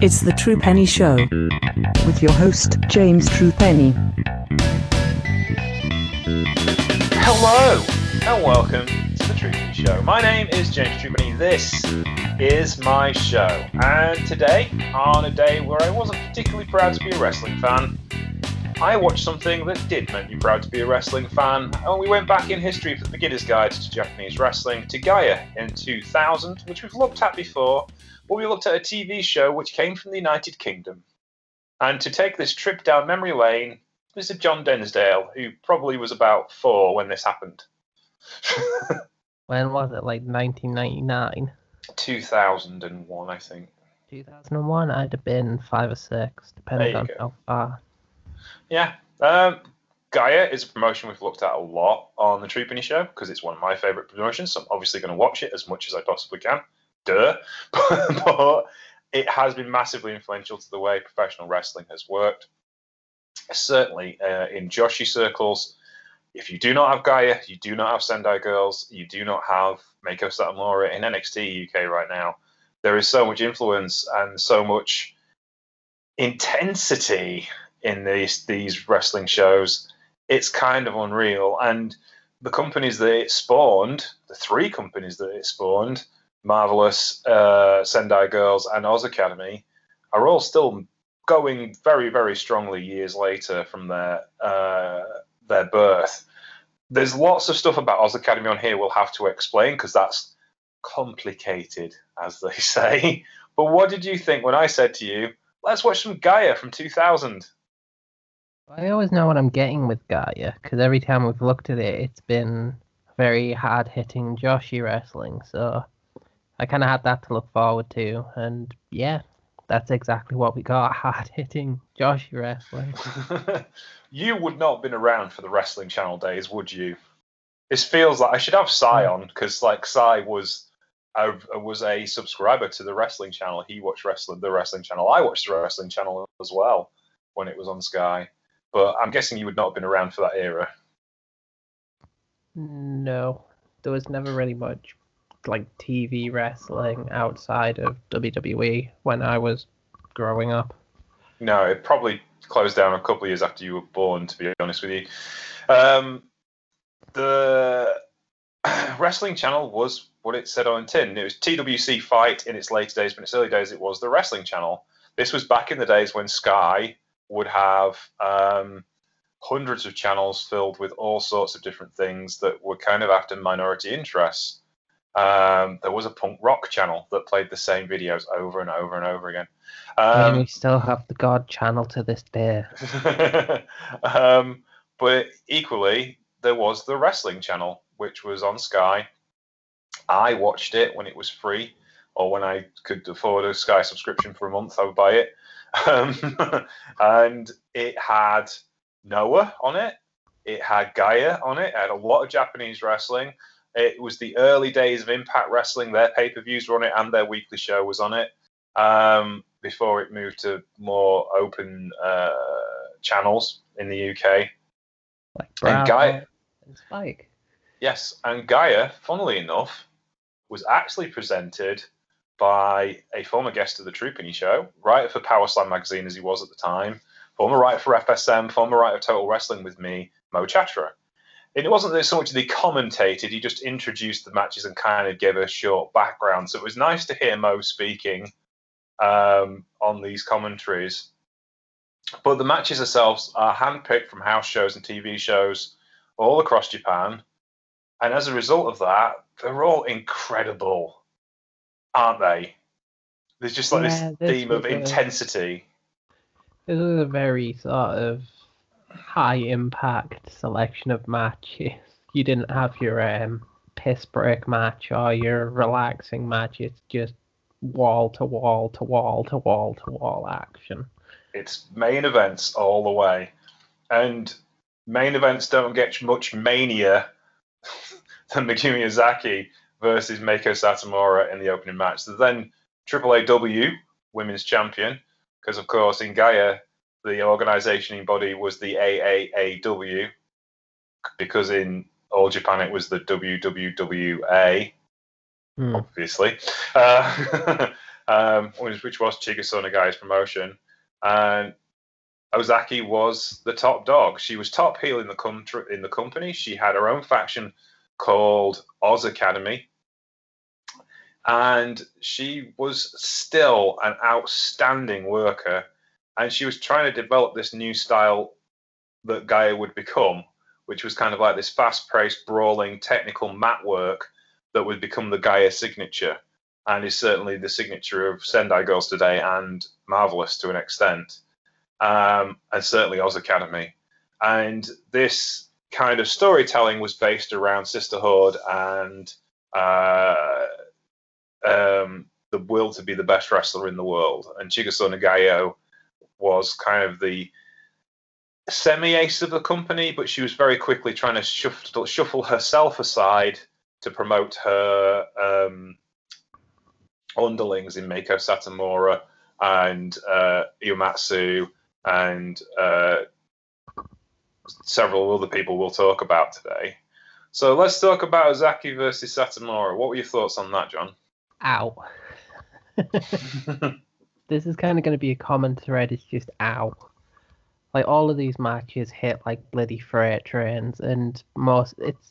It's the True Penny Show with your host, James True Penny. Hello and welcome to the True Penny Show. My name is James True Penny. This is my show, and today, on a day where I wasn't particularly proud to be a wrestling fan, I watched something that did make me proud to be a wrestling fan, and we went back in history for the beginner's guide to Japanese wrestling to Gaea in 2000, which we've looked at before, but we looked at a TV show which came from the United Kingdom. And to take this trip down memory lane, Mr. John Densdale, who probably was about four when this happened. When was it? Like 1999? 2001, I think. 2001? I'd have been five or six, depending on go. how far. Yeah. Um, Gaea is a promotion we've looked at a lot on the True Show because it's one of my favourite promotions. So I'm obviously going to watch it as much as I possibly can. Duh. but it has been massively influential to the way professional wrestling has worked. Certainly uh, in Joshi circles, if you do not have Gaea, you do not have Sendai Girls, you do not have Meiko Satomura in NXT UK right now. There is so much influence and so much intensity in these these wrestling shows. It's kind of unreal. And the companies that it spawned, the three companies that it spawned, Marvelous, uh, Sendai Girls, and Oz Academy, are all still going very, very strongly years later from their uh, their birth. There's lots of stuff about Oz Academy on here we'll have to explain because that's complicated, as they say. But what did you think when I said to you, let's watch some Gaea from 2000? I always know what I'm getting with Gaea, because every time we've looked at it, it's been very hard hitting Joshi wrestling, so I kind of had that to look forward to. And yeah, that's exactly what we got hard hitting Joshi wrestling. you would not have been around for the Wrestling Channel days, would you? This feels like I should have Sai hmm. on because, like, Sai was a, was a subscriber to the Wrestling Channel. He watched wrestling, the Wrestling Channel. I watched the Wrestling Channel as well when it was on Sky. But I'm guessing you would not have been around for that era. No, there was never really much like TV wrestling outside of WWE when I was growing up. No, it probably closed down a couple of years after you were born, to be honest with you. Um, the Wrestling Channel was what it said on tin. It was TWC Fight in its later days, but in its early days, it was the Wrestling Channel. This was back in the days when Sky would have um, hundreds of channels filled with all sorts of different things that were kind of after minority interests. Um, there was a punk rock channel that played the same videos over and over and over again. and Um, we still have the God channel to this day. um, but equally, there was the wrestling channel, which was on Sky. I watched it when it was free, or when I could afford a Sky subscription for a month, I would buy it. Um, and it had Noah on it. It had Gaea on it. It had a lot of Japanese wrestling. It was the early days of Impact Wrestling. Their pay per views were on it, and their weekly show was on it. Um, before it moved to more open uh, channels in the UK. Like And Gaea- and Spike. Yes, and Gaea, funnily enough, was actually presented by a former guest of the True Penny show, writer for Power Slam magazine as he was at the time, former writer for FSM, former writer of Total Wrestling with me, Mo Chatra. And it wasn't that so much that he commentated, he just introduced the matches and kind of gave a short background. So it was nice to hear Mo speaking um, on these commentaries. But the matches themselves are handpicked from house shows and TV shows all across Japan. And as a result of that, they're all incredible, aren't they? There's just like Yeah, this theme of a- intensity. This was a very sort of high impact selection of matches. You didn't have your um, piss break match or your relaxing match. It's just wall to wall to wall to wall to wall action. It's main events all the way. And main events don't get much mania than Mayumi Ozaki versus Meiko Satomura in the opening match. The then Triple AW Women's Champion, because of course in Gaea the organization in body was the AAAW, because in all Japan it was the WWWA. Hmm. obviously, uh, um, which, which was Chigusa Nagayo's promotion. And Ozaki was the top dog. She was top heel in the country in the company. She had her own faction called Oz Academy, and she was still an outstanding worker. And she was trying to develop this new style that Gaea would become, which was kind of like this fast-paced, brawling, technical mat work that would become the Gaea signature, and is certainly the signature of Sendai Girls today and Marvelous to an extent, um, and certainly Oz Academy. And this kind of storytelling was based around sisterhood and uh, um, the will to be the best wrestler in the world. And Chigusa Nagayo was kind of the semi ace of the company, but she was very quickly trying to shuffle, shuffle herself aside to promote her um, underlings in Meiko Satomura and uh, and uh, several other people we'll talk about today. So let's talk about Ozaki versus Satomura. What were your thoughts on that, John? Ow. this is kind of going to be a common thread. It's just ow. Like all of these matches hit like bloody freight trains, and most it's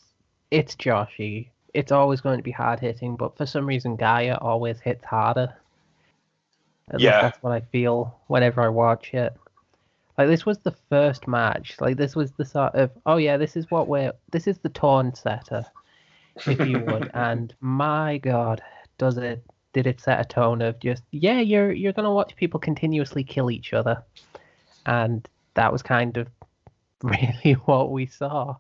it's Joshi. It's always going to be hard hitting, but for some reason Gaea always hits harder. At Yeah. that's what I feel whenever I watch it. Like this was the first match. Like this was the sort of oh yeah, this is what we're this is the torn setter, if you would. and my god, does it did it set a tone of just yeah, you're you're gonna watch people continuously kill each other. And that was kind of really what we saw.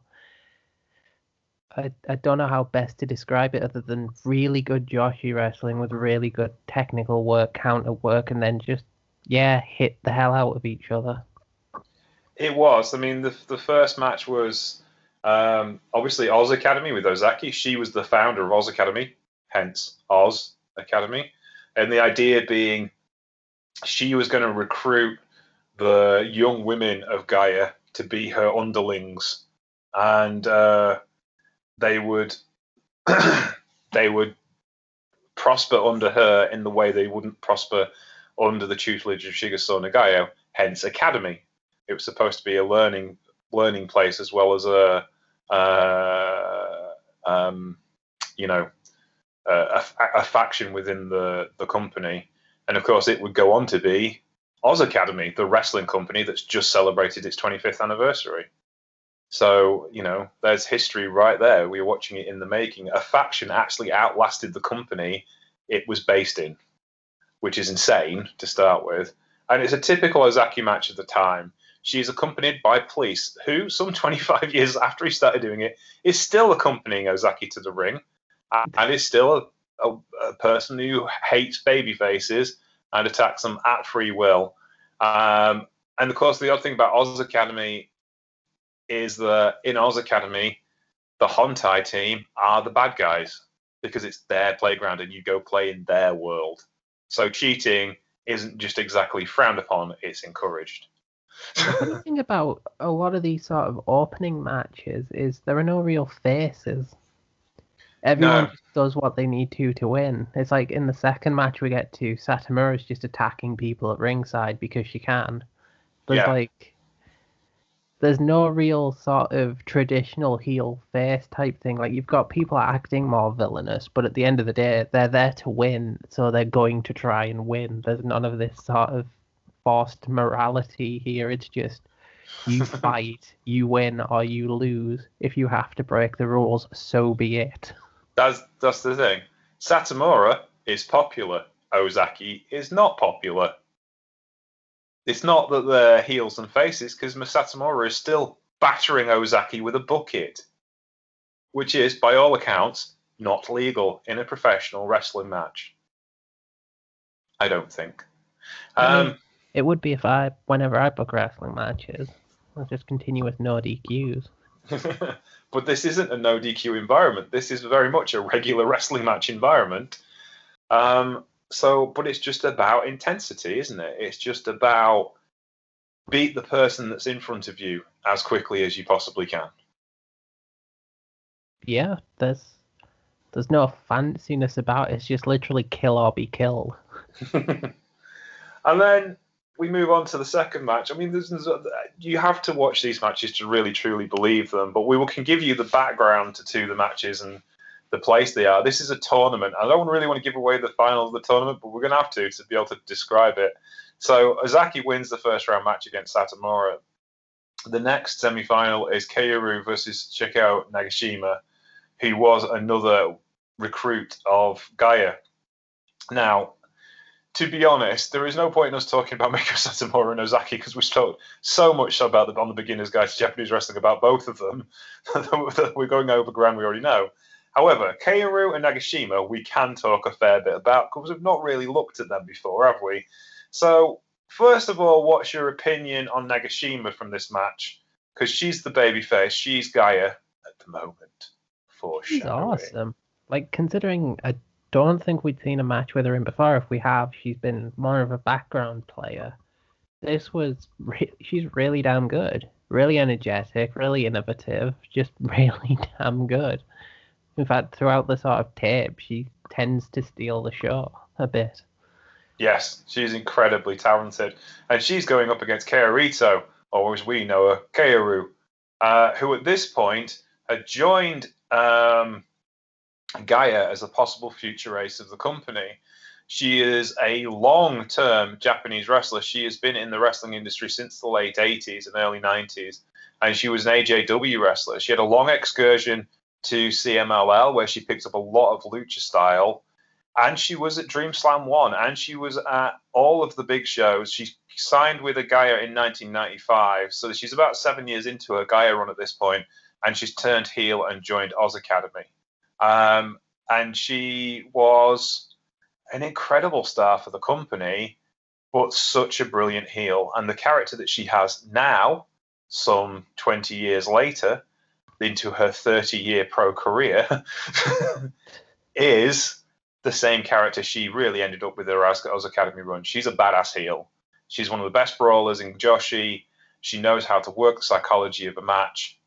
I, I don't know how best to describe it other than really good Joshi wrestling with really good technical work, counter work, and then just yeah, hit the hell out of each other. It was. I mean, the the first match was um, obviously Oz Academy with Ozaki. She was the founder of Oz Academy, hence Oz Academy, and the idea being she was going to recruit the young women of Gaea to be her underlings, and uh, they would they would prosper under her in the way they wouldn't prosper under the tutelage of Chigusa Nagayo, hence Academy. It was supposed to be a learning learning place as well as a uh, um, you know a, a, a faction within the the company, and of course it would go on to be Oz Academy, the wrestling company that's just celebrated its 25th anniversary. So, you know, there's history right there. We were watching it in the making. A faction actually outlasted the company it was based in, which is insane to start with. And it's a typical Ozaki match of the time. She's accompanied by police, who, some 25 years after he started doing it, is still accompanying Ozaki to the ring and is still a, a, a person who hates baby faces and attacks them at free will. Um, and of course, the odd thing about Oz Academy is that in Oz Academy, the Hontai team are the bad guys because it's their playground and you go play in their world. So cheating isn't just exactly frowned upon, it's encouraged. The thing about a lot of these sort of opening matches is there are no real faces. Everyone No. just does what they need to to win. It's like in the second match we get to, Satomura's just attacking people at ringside because she can. There's Yeah. like, there's no real sort of traditional heel face type thing. Like you've got people acting more villainous, but at the end of the day, they're there to win, so they're going to try and win. There's none of this sort of forced morality here. It's just you fight, you win or you lose. If you have to break the rules, so be it. That's that's the thing. Satomura is popular. Ozaki is not popular. It's not that they're heels and faces because Satomura is still battering Ozaki with a bucket, which is, by all accounts, not legal in a professional wrestling match. I don't think. I mean- Um, It would be if I, whenever I book wrestling matches, I'll just continue with no DQs. but this isn't a no DQ environment. This is very much a regular wrestling match environment. Um, so, but it's just about intensity, isn't it? It's just about beat the person that's in front of you as quickly as you possibly can. Yeah, there's There's no fanciness about it. It's just literally kill or be killed. and then we move on to the second match. I mean, there's, there's, uh, you have to watch these matches to really truly believe them. But we will, can give you the background to, to the matches and the place they are. This is a tournament. I don't really want to give away the final of the tournament, but we're going to have to to be able to describe it. So Ozaki wins the first round match against Satomura. The next semi-final is Kaoru versus Chikayo Nagashima, who was another recruit of Gaea. Now, to be honest, there is no point in us talking about Meiko Satomura and Ozaki because we've talked so much about the on the beginners guide to Japanese wrestling about both of them that we're going over ground we already know. However, Kaoru and Nagashima we can talk a fair bit about because we've not really looked at them before, have we? So, first of all, what's your opinion on Nagashima from this match? Because she's the babyface, she's Gaea at the moment. For sure, She's awesome. Like considering a don't think we'd seen a match with her in before. If we have, she's been more of a background player. This was re- she's really damn good, really energetic, really innovative, just really damn good. In fact, throughout the sort of tape, she tends to steal the show a bit. Yes, she's incredibly talented, and she's going up against Kaoru Ito, or as we know her, Kaoru, uh, who at this point had joined um, Gaea as a possible future ace of the company. She is a long term Japanese wrestler. She has been in the wrestling industry since the late 80s and early 90s, and she was an AJW wrestler. She had a long excursion to CMLL where she picked up a lot of lucha style, and she was at Dream Slam 1, and she was at all of the big shows. She signed with a Gaea in 1995, so she's about seven years into her Gaea run at this point, and she's turned heel and joined Oz Academy. Um, and she was an incredible star for the company, but such a brilliant heel. And the character that she has now, some 20 years later, into her 30 year pro career, is the same character she really ended up with her Oz Academy run. She's a badass heel. She's one of the best brawlers in Joshi. She knows how to work the psychology of a match.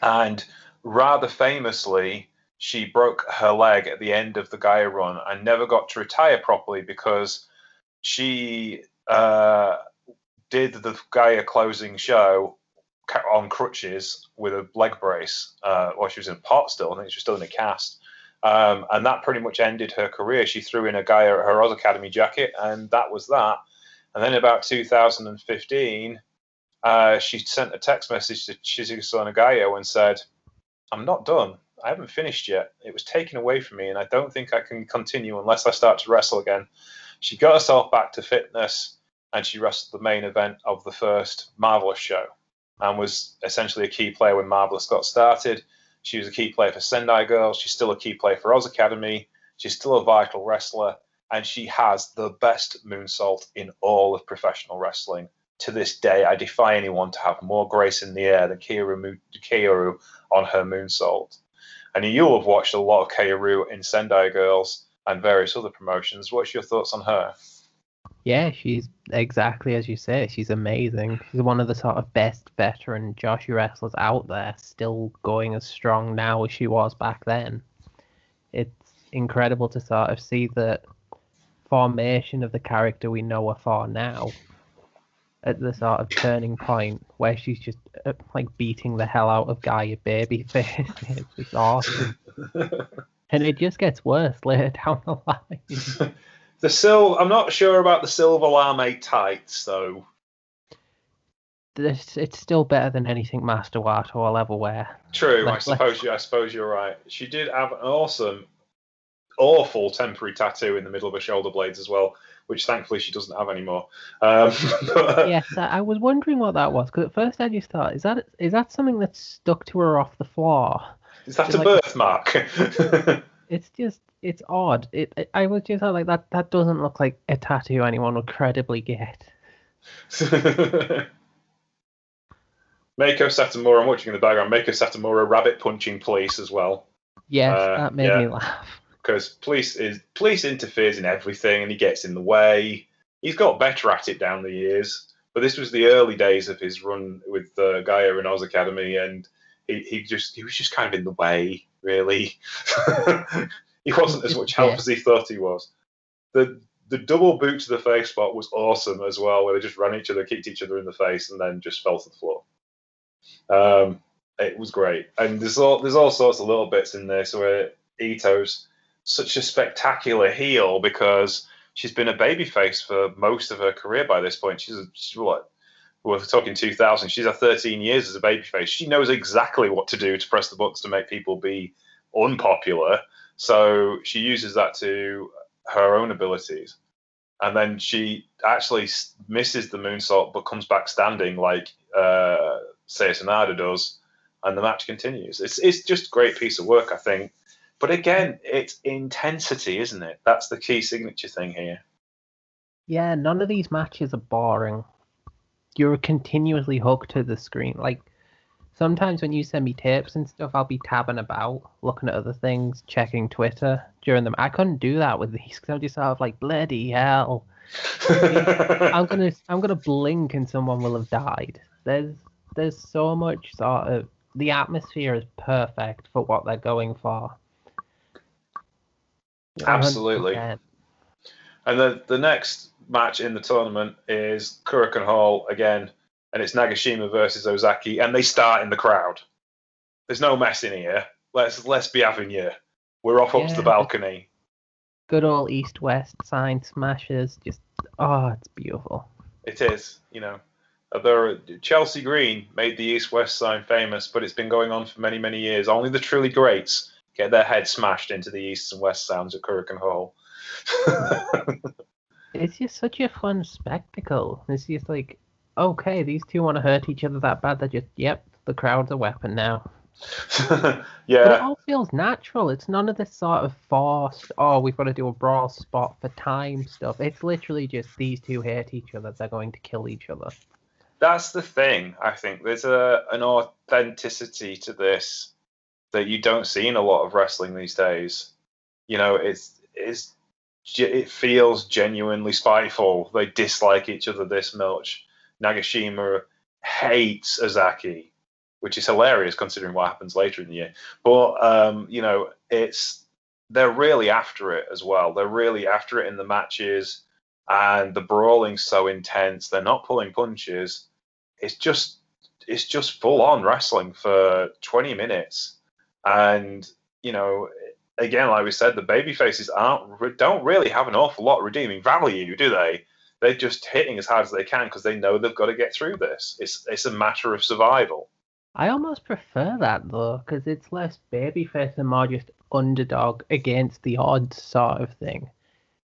And rather famously, she broke her leg at the end of the Gaea run and never got to retire properly because she uh, did the Gaea closing show on crutches with a leg brace uh, while she was in pot still. I think she was still in a cast. Um, and that pretty much ended her career. She threw in a Gaea her Oz Academy jacket, and that was that. And then about 2015, uh, she sent a text message to Chigusa Nagayo and said, I'm not done. I haven't finished yet. It was taken away from me, and I don't think I can continue unless I start to wrestle again. She got herself back to fitness, and she wrestled the main event of the first Marvelous show, and was essentially a key player when Marvelous got started. She was a key player for Sendai Girls. She's still a key player for Oz Academy. She's still a vital wrestler, and she has the best moonsault in all of professional wrestling. To this day, I defy anyone to have more grace in the air than Kaoru on her moonsault. And you'll have watched a lot of Kaoru in Sendai Girls and various other promotions. What's your thoughts on her? Yeah, she's exactly as you say. She's amazing. She's one of the sort of best veteran Joshi wrestlers out there, still going as strong now as she was back then. It's incredible to sort of see the formation of the character we know her for now at the sort of turning point where she's just uh, like beating the hell out of Gaea Babyface. it's awesome. and it just gets worse later down the line. the sil I'm not sure about the silver lame tights though. It's, it's still better than anything Master Wato will ever wear. True, like, I suppose you I suppose you're right. She did have an awesome awful temporary tattoo in the middle of her shoulder blades as well which thankfully she doesn't have anymore. Um, yes, I was wondering what that was because at first I just thought, is that is that something that's stuck to her off the floor? Is that a like, birthmark? it's just it's odd. It, it, I was just like that. That doesn't look like a tattoo anyone would credibly get. Meiko Satomura, I'm watching in the background. Meiko Satomura rabbit punching police as well. Yes, uh, that made yeah. me laugh because police is police interferes in everything and he gets in the way. He's got better at it down the years, but this was the early days of his run with uh, Gaea and Oz Academy, and he, he just he was just kind of in the way. really. he wasn't as much help Yeah. as he thought he was. The the double boot to the face spot was awesome as well, where they just ran each other, kicked each other in the face, and then just fell to the floor. Um, it was great, and there's all there's all sorts of little bits in this where Ito's such a spectacular heel because she's been a babyface for most of her career by this point. She's, she's what we're talking 2000. She's had 13 years as a babyface. She knows exactly what to do to press the buttons to make people be unpopular. So she uses that to her own abilities. And then she actually misses the moonsault but comes back standing like uh, Saya Sonada does. And the match continues. It's, it's just a great piece of work, I think. But again, it's intensity, isn't it? That's the key signature thing here. Yeah, none of these matches are boring. You're continuously hooked to the screen. Like sometimes when you send me tapes and stuff, I'll be tabbing about, looking at other things, checking Twitter during them. I couldn't do that with these because I'm just sort of like bloody hell. I'm gonna I'm gonna blink and someone will have died. There's there's so much sort of the atmosphere is perfect for what they're going for. Absolutely. 100%. And the the next match in the tournament is Korakuen Hall again, and it's Nagashima versus Ozaki, and they start in the crowd. There's no messing here. Let's let's be having you. We're off up to the balcony. Good old east west sign smashes. Just oh, it's beautiful. It is, you know. Uh, There, Chelsea Green made the East-West sign famous, but it's been going on for many, many years. Only the truly greats get their heads smashed into the East and West sounds at Korakuen Hall. It's just such a fun spectacle. It's just like, okay, these two want to hurt each other that bad. They're just, yep, the crowd's a weapon now. Yeah. But it all feels natural. It's none of this sort of forced, oh, we've got to do a brawl spot for time stuff. It's literally just these two hate each other. They're going to kill each other. that's the thing. I think there's a an authenticity to this that you don't see in a lot of wrestling these days. You know, it's it's it feels genuinely spiteful. They dislike each other this much. Nagashima hates Ozaki, which is hilarious considering what happens later in the year. But um, you know, it's they're really after it as well. They're really after it in the matches, and the brawling's so intense. They're not pulling punches. It's just it's just full on wrestling for 20 minutes, and you know, again, like we said, the baby faces aren't don't really have an awful lot of redeeming value, do they? They're just hitting as hard as they can because they know they've got to get through this. It's it's a matter of survival. I almost prefer that though, because it's less babyface and more just underdog against the odds sort of thing.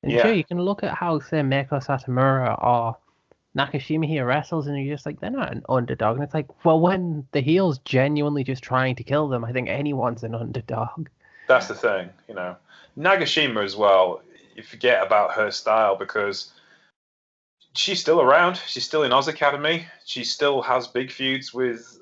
And Yeah. sure, you can look at how, say, Meiko Satomura or Nagashima here wrestles, and you're just like, they're not an underdog. And it's like, well, when the heel's genuinely just trying to kill them, I think anyone's an underdog. That's the thing, you know. Nagashima as well. You forget about her style because she's still around. She's still in Oz Academy. She still has big feuds with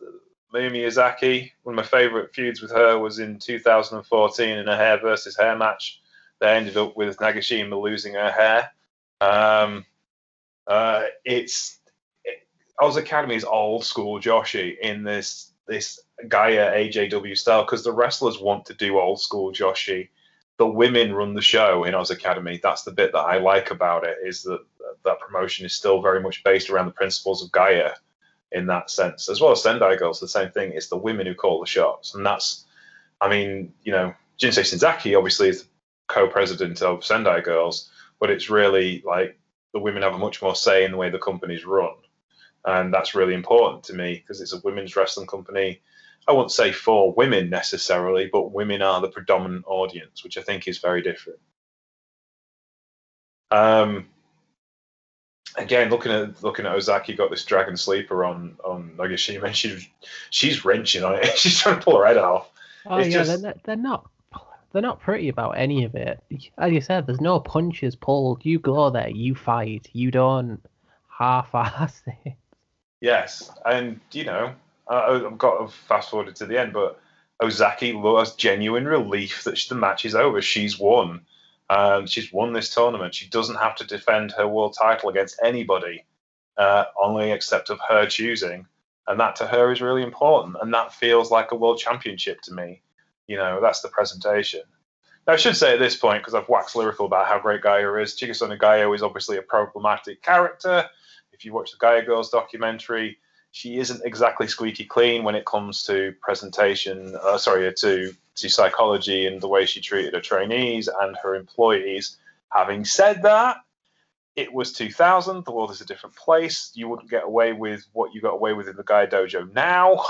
Mayumi Ozaki. One of my favorite feuds with her was in 2014 in a hair versus hair match. They ended up with Nagashima losing her hair. Um, uh, it's it, Oz Academy is old school Joshi in this this Gaea AJW style because the wrestlers want to do old school Joshi. The women run the show in Oz Academy. That's the bit that I like about it is that that promotion is still very much based around the principles of Gaea in that sense, as well as Sendai Girls. The same thing. It's the women who call the shots, and that's, I mean, you know, Jinsei Shinzaki obviously is co-president of Sendai Girls, but it's really like the women have a much more say in the way the company's run, and that's really important to me because it's a women's wrestling company. I won't say for women necessarily, but women are the predominant audience, which I think is very different. Um, again, looking at looking at Ozaki, got this dragon sleeper on on Nagashima, and she's she's wrenching on it. she's trying to pull her head off. Oh It's yeah, just- they're, they're not they're not pretty about any of it. As you said, there's no punches pulled. You go there, you fight. You don't half-ass it. Yes, and you know, I, I've got to fast forward to the end, but Ozaki has genuine relief that the match is over. She's won. Um, she's won this tournament. She doesn't have to defend her world title against anybody, uh, only except of her choosing, and that to her is really important. And that feels like a world championship to me. You know, that's the presentation. Now, I should say at this point, because I've waxed lyrical about how great Gaea is, Chigusa Nagayo is obviously a problematic character. If you watch the Gaea Girls documentary, she isn't exactly squeaky clean when it comes to presentation, uh, sorry, to, to psychology and the way she treated her trainees and her employees. Having said that, it was 2000. The world is a different place. You wouldn't get away with what you got away with in the Gaea Dojo now.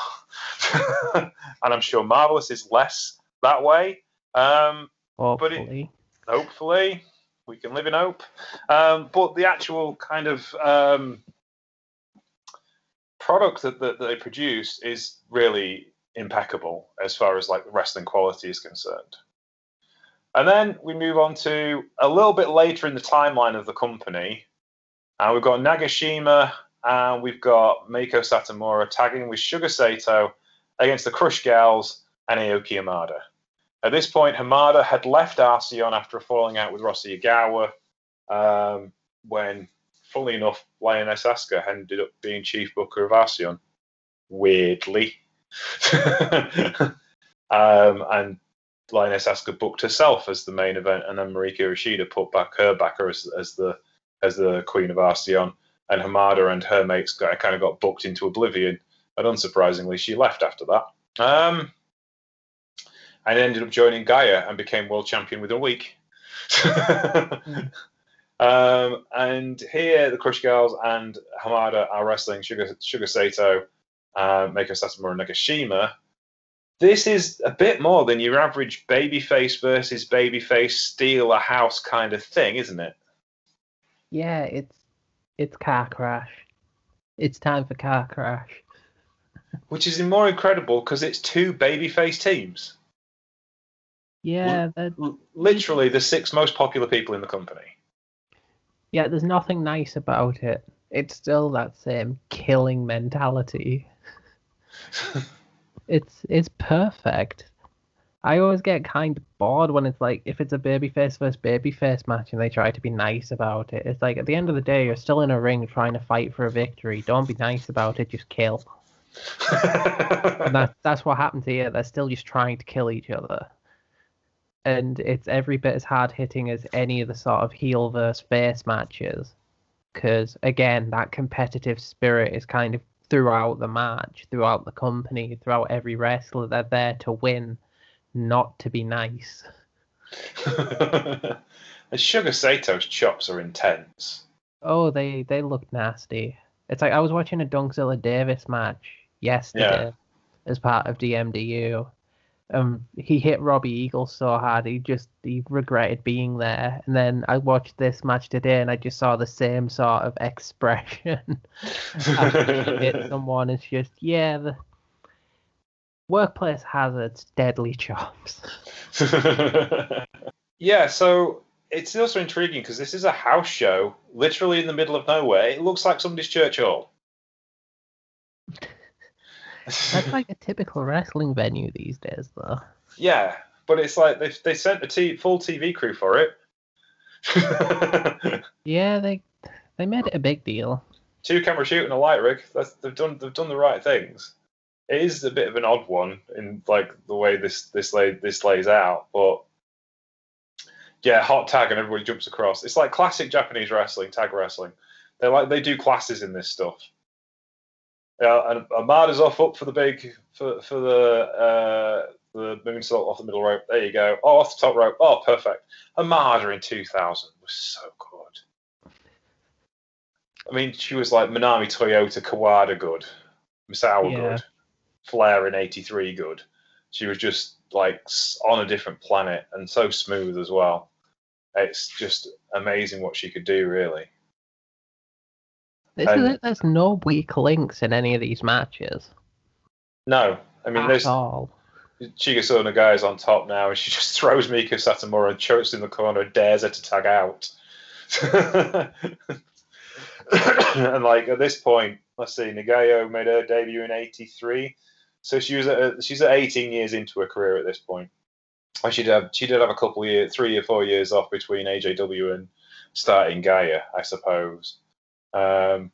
and I'm sure Marvelous is less that way. Um, Hopefully. But it, hopefully. We can live in hope. Um, but the actual kind of um, product that, that, that they produce is really impeccable as far as like the wrestling quality is concerned. And then we move on to a little bit later in the timeline of the company. And we've got Nagashima and we've got Meiko Satomura tagging with Sugar Sato against the Crush Gals and Ayako Hamada. At this point, Hamada had left Arsion after a falling out with Rossy Ogawa um, when, funnily enough, Lioness Asuka ended up being chief booker of Arsion. Weirdly. um, and Lioness Asuka booked herself as the main event, and then Mariko Yoshida put back her backer as, as the as the queen of Arsion, and Hamada and her mates got, kind of got booked into oblivion, and unsurprisingly, she left after that. Um, and ended up joining Gaea and became world champion within a week. um, and here, the Crush Girls and Hamada are wrestling Sugar, Sugar Sato, uh, Meiko Satomura, Nagashima, this is a bit more than your average babyface versus babyface steal a house kind of thing, isn't it? Yeah, it's it's car crash. It's time for car crash. Which is more incredible because it's two babyface teams. Yeah, L- literally the six most popular people in the company. Yeah, there's nothing nice about it. It's still that same killing mentality. it's it's perfect. I always get kind of bored when it's like if it's a babyface versus babyface match and they try to be nice about it. It's like at the end of the day, you're still in a ring trying to fight for a victory. Don't be nice about it. Just kill. and that, that's what happened here. They're still just trying to kill each other. And it's every bit as hard hitting as any of the sort of heel versus face matches. Because again, that competitive spirit is kind of throughout the match, throughout the company, throughout every wrestler. They're there to win, not to be nice. Sugar Sato's chops are intense. Oh, they they look nasty. It's like I was watching a Dunkzilla Davis match yesterday yeah. as part of DMDU, um, he hit Robbie Eagle so hard he just he regretted being there. And then I watched this match today and I just saw the same sort of expression hit someone. It's just yeah, the workplace hazards, deadly chops. yeah, so it's also intriguing because this is a house show, literally in the middle of nowhere. It looks like somebody's church hall. That's like a typical wrestling venue these days, though. Yeah, but it's like they they sent a t- full TV crew for it. yeah, they they made it a big deal. Two camera shoot and a light rig. That's, they've done they've done the right things. It is a bit of an odd one in like the way this this lay this lays out, but yeah, hot tag and everybody jumps across. It's like classic Japanese wrestling, tag wrestling. They like they do classes in this stuff. Yeah, and Hamada's off up for the big for for the uh, the moonsault off the middle rope. There you go. Oh, off the top rope. Oh, perfect. Hamada in 2000 was so good. I mean, she was like Manami Toyota Kawada good, Misawa yeah. good, Flair in '83 good. She was just like on a different planet and so smooth as well. It's just amazing what she could do, really. And, there's no weak links in any of these matches. No, I mean, At there's all. Chigusa Nagayo is on top now, and she just throws Meiko Satomura and chokes in the corner, and dares her to tag out. and like at this point, let's see, Nagayo made her debut in '83, so she was at, she's at 18 years into her career at this point. And she did have, she did have a couple of years, three or four years off between AJW and starting Gaea, I suppose. Um,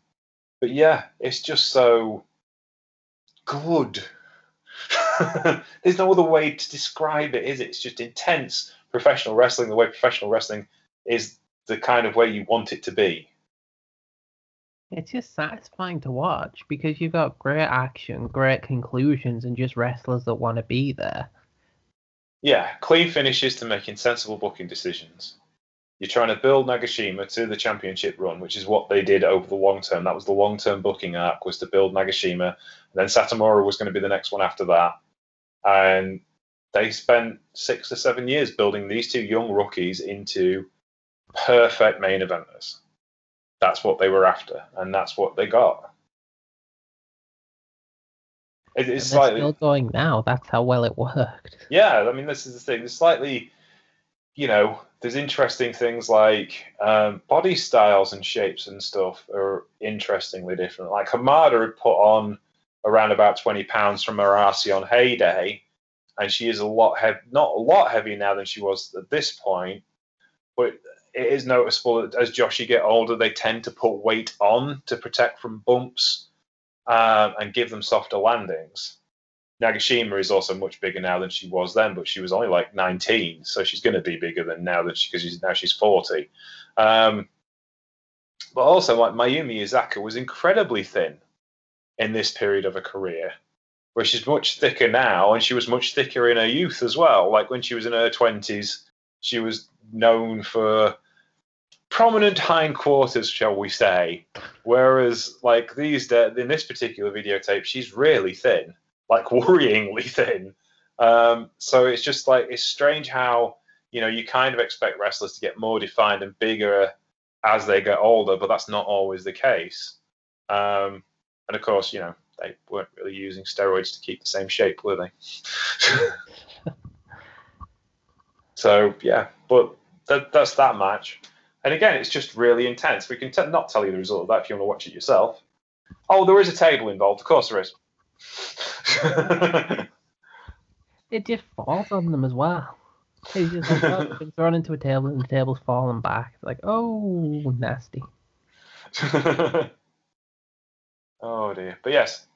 but yeah, it's just so good. There's no other way to describe it, is it? It's just intense professional wrestling, the way professional wrestling is the kind of way you want it to be. It's just satisfying to watch because you've got great action, great conclusions, and just wrestlers that want to be there. Yeah, clean finishes to making sensible booking decisions. You're trying to build Nagashima to the championship run, which is what they did over the long term. That was the long term booking arc was to build Nagashima. And then Satomura was going to be the next one after that. And they spent six or seven years building these two young rookies into perfect main eventers. That's what they were after, and that's what they got. It, it's slightly still going now. That's how well it worked. yeah, I mean, this is the thing. It's slightly, you know, there's interesting things like um, body styles and shapes and stuff are interestingly different. Like Hamada had put on around about 20 pounds from her Arsion heyday, and she is a lot not a lot heavier now than she was at this point, but it is noticeable that as Joshi get older, they tend to put weight on to protect from bumps um, and give them softer landings. Nagashima is also much bigger now than she was then, but she was only like 19, so she's going to be bigger than now that because she's, now she's 40. Um, but also, like Mayumi Ozaki was incredibly thin in this period of her career, where she's much thicker now, and she was much thicker in her youth as well. Like when she was in her 20s, she was known for prominent hindquarters, shall we say. Whereas, like these in this particular videotape, she's really thin, like worryingly thin. Um, so it's just like it's strange how you know you kind of expect wrestlers to get more defined and bigger as they get older, but that's not always the case. Um, and of course, you know they weren't really using steroids to keep the same shape, were they? so yeah, but that, that's that match. And again, it's just really intense. We can t- not tell you the result of that if you want to watch it yourself. Oh, there is a table involved. Of course there is. It just falls on them as well. It's just like, oh, been thrown into a table and the table's falling back. It's like, oh, nasty. oh dear. But yes,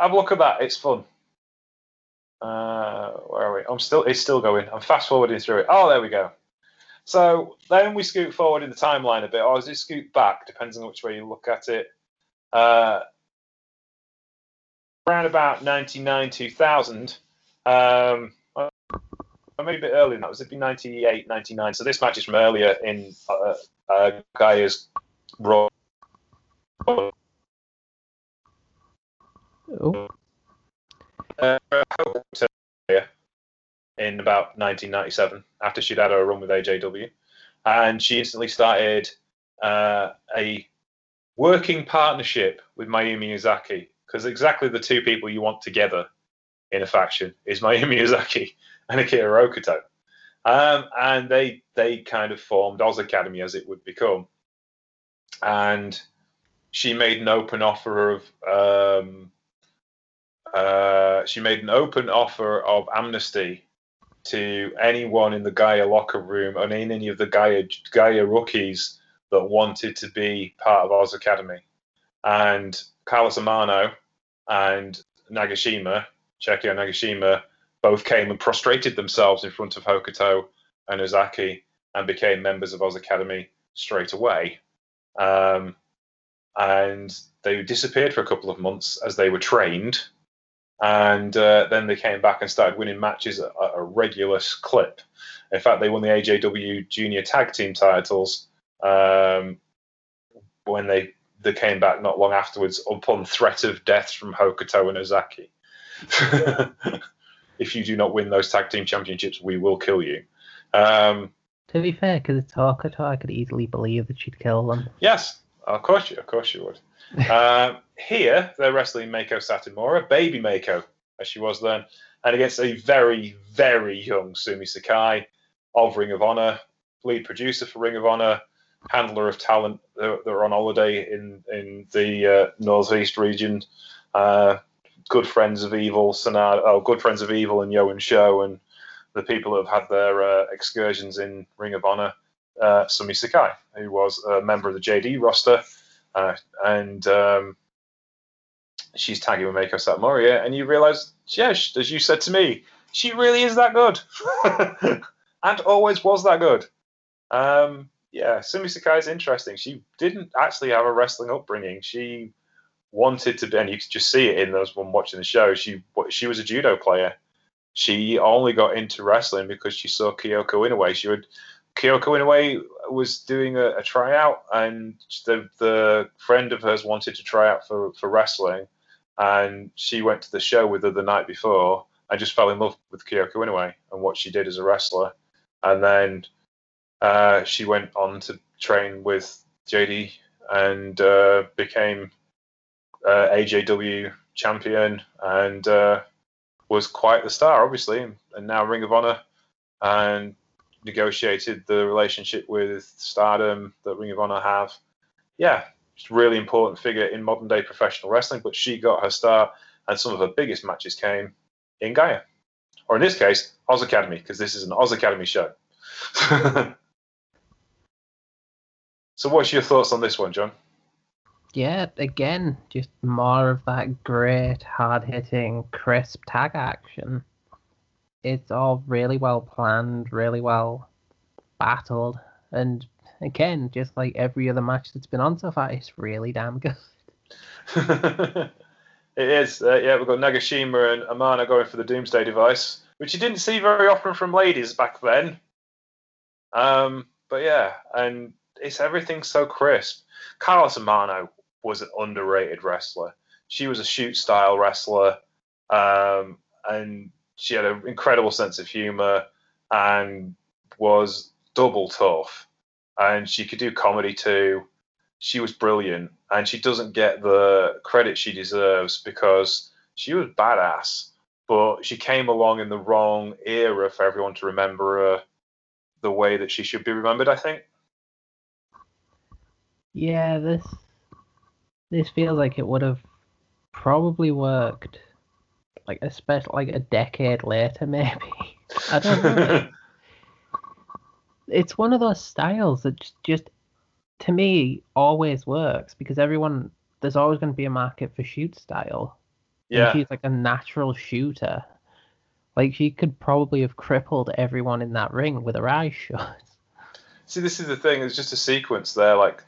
have a look at that. It's fun. Uh, where are we? I'm still. It's still going. I'm fast forwarding through it. Oh, there we go. So then we scoot forward in the timeline a bit, or does it scoot back, depends on which way you look at it. Uh, around about 99, 2000, um, or maybe a bit earlier than that, was it be 98, 99? So this match is from earlier in uh, uh, Gaea's Raw. Oh, Uh, in about 1997 after she'd had her run with AJW, and she instantly started uh, a working partnership with Mayumi Ozaki because exactly the two people you want together in a faction is Mayumi Ozaki and Akira Hokuto. Um, and they they kind of formed Oz Academy as it would become, and she made an open offer of um, uh, she made an open offer of amnesty to anyone in the Gaea locker room and any of the Gaea Gaea rookies that wanted to be part of Oz Academy. And Carlos Amano and Nagashima, Chikayo Nagashima, both came and prostrated themselves in front of Hokuto and Ozaki and became members of Oz Academy straight away. Um, and they disappeared for a couple of months as they were trained and uh, then they came back and started winning matches at a regular clip. In fact, they won the AJW Junior Tag Team titles um, when they they came back not long afterwards upon threat of death from Hokuto and Ozaki. if you do not win those tag team championships, we will kill you. Um, to be fair, because it's Hokuto, I could easily believe that she'd kill them. yes, of course you, of course you would. Um, here, they're wrestling Meiko Satomura, baby Mako, as she was then, and against a very, very young Sumi Sakai of Ring of Honor, lead producer for Ring of Honor, handler of talent that are on holiday in in the uh, northeast region. Uh, good friends of Evil, oh, good friends of Evil and Yo and Show, and the people that have had their uh, excursions in Ring of Honor. Uh, Sumi Sakai, who was a member of the JD roster, uh, and um, she's tagging with Meiko Satomura, and you realize, yeah, as you said to me, she really is that good, and always was that good. Um, yeah, Sumi Sakai is interesting. She didn't actually have a wrestling upbringing. She wanted to be, and you could just see it in those one watching the show. She she was a judo player. She only got into wrestling because she saw Kyoko Inoue. She would Kyoko Inoue was doing a, a tryout, and the the friend of hers wanted to try out for for wrestling, and she went to the show with her the night before and just fell in love with Kyoko Inoue and what she did as a wrestler, and then uh, she went on to train with JD and uh, became uh, AJW champion and uh, was quite the star, obviously, and now Ring of Honor and negotiated the relationship with Stardom that Ring of Honor have. Yeah, really important figure in modern day professional wrestling, but she got her start, and some of her biggest matches came in Gaea. Or in this case, Oz Academy, because this is an Oz Academy show. so, what's your thoughts on this one, John? Yeah, again, just more of that great, hard hitting, crisp tag action. It's all really well planned, really well battled, and again, just like every other match that's been on so far, it's really damn good. it is. Uh, yeah, we've got Nagashima and Amano going for the Doomsday device, which you didn't see very often from ladies back then. Um, but yeah, and it's everything so crisp. Carlos Amano was an underrated wrestler. She was a shoot style wrestler, um, and she had an incredible sense of humor and was double tough. And she could do comedy too. She was brilliant, and she doesn't get the credit she deserves because she was badass. But she came along in the wrong era for everyone to remember her the way that she should be remembered. I think. Yeah, this this feels like it would have probably worked, like especially like a decade later, maybe. I don't know. it's one of those styles that just, just to me always works because everyone there's always going to be a market for shoot style. And yeah. she's like a natural shooter. Like she could probably have crippled everyone in that ring with her eyes shut. See, this is the thing. There's just a sequence there, like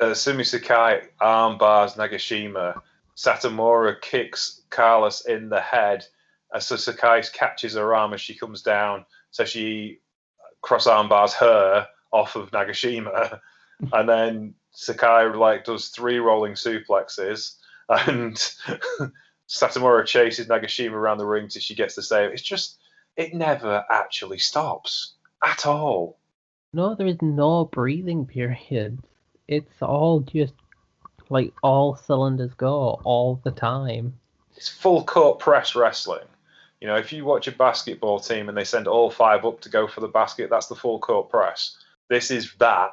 uh, Sumi Sakai arm bars Nagashima. Satomura kicks Carlos in the head. As so Sakai catches her arm as she comes down, so she cross arm bars her off of Nagashima, and then Sakai like does three rolling suplexes, and Satomura chases Nagashima around the ring till she gets the save. It's just it never actually stops at all. No, there is no breathing period. It's all just like all cylinders go all the time. It's full court press wrestling. You know, if you watch a basketball team and they send all five up to go for the basket, that's the full court press. This is that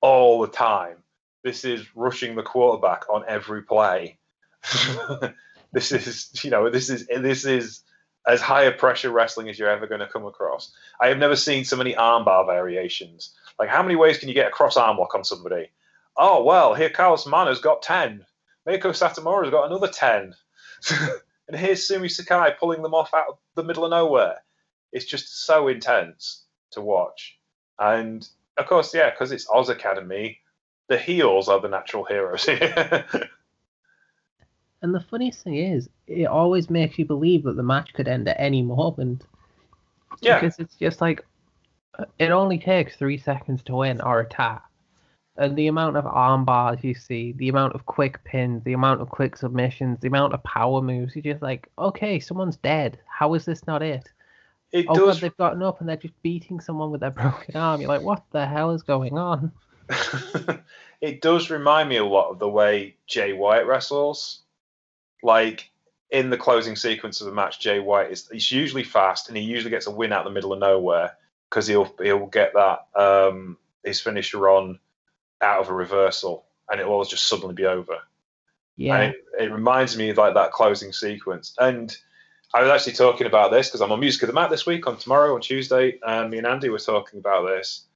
all the time. This is rushing the quarterback on every play. this is, you know, this is this is as high a pressure wrestling as you're ever going to come across. I have never seen so many armbar variations. Like, how many ways can you get a cross arm lock on somebody? Oh well, here Carlos Amano's got ten. Meiko Satomura's got another ten. and here's Sumi Sakai pulling them off out of the middle of nowhere. It's just so intense to watch. And of course, yeah, because it's Oz Academy, the heels are the natural heroes here. And the funniest thing is, it always makes you believe that the match could end at any moment. yeah, Because it's just like, it only takes three seconds to win or a tap. And the amount of arm bars you see, the amount of quick pins, the amount of quick submissions, the amount of power moves, you're just like, okay, someone's dead. How is this not it? it Oh, God, does. they've gotten up and they're just beating someone with their broken arm. You're like, what the hell is going on? it does remind me a lot of the way Jay White wrestles. Like in the closing sequence of the match, Jay White is he's usually fast and he usually gets a win out of the middle of nowhere because he'll he'll get that um, his finisher on out of a reversal and it will always just suddenly be over. Yeah. And it, it reminds me of like that closing sequence. And I was actually talking about this because I'm on Music of the Mat this week on tomorrow on Tuesday, and me and Andy were talking about this.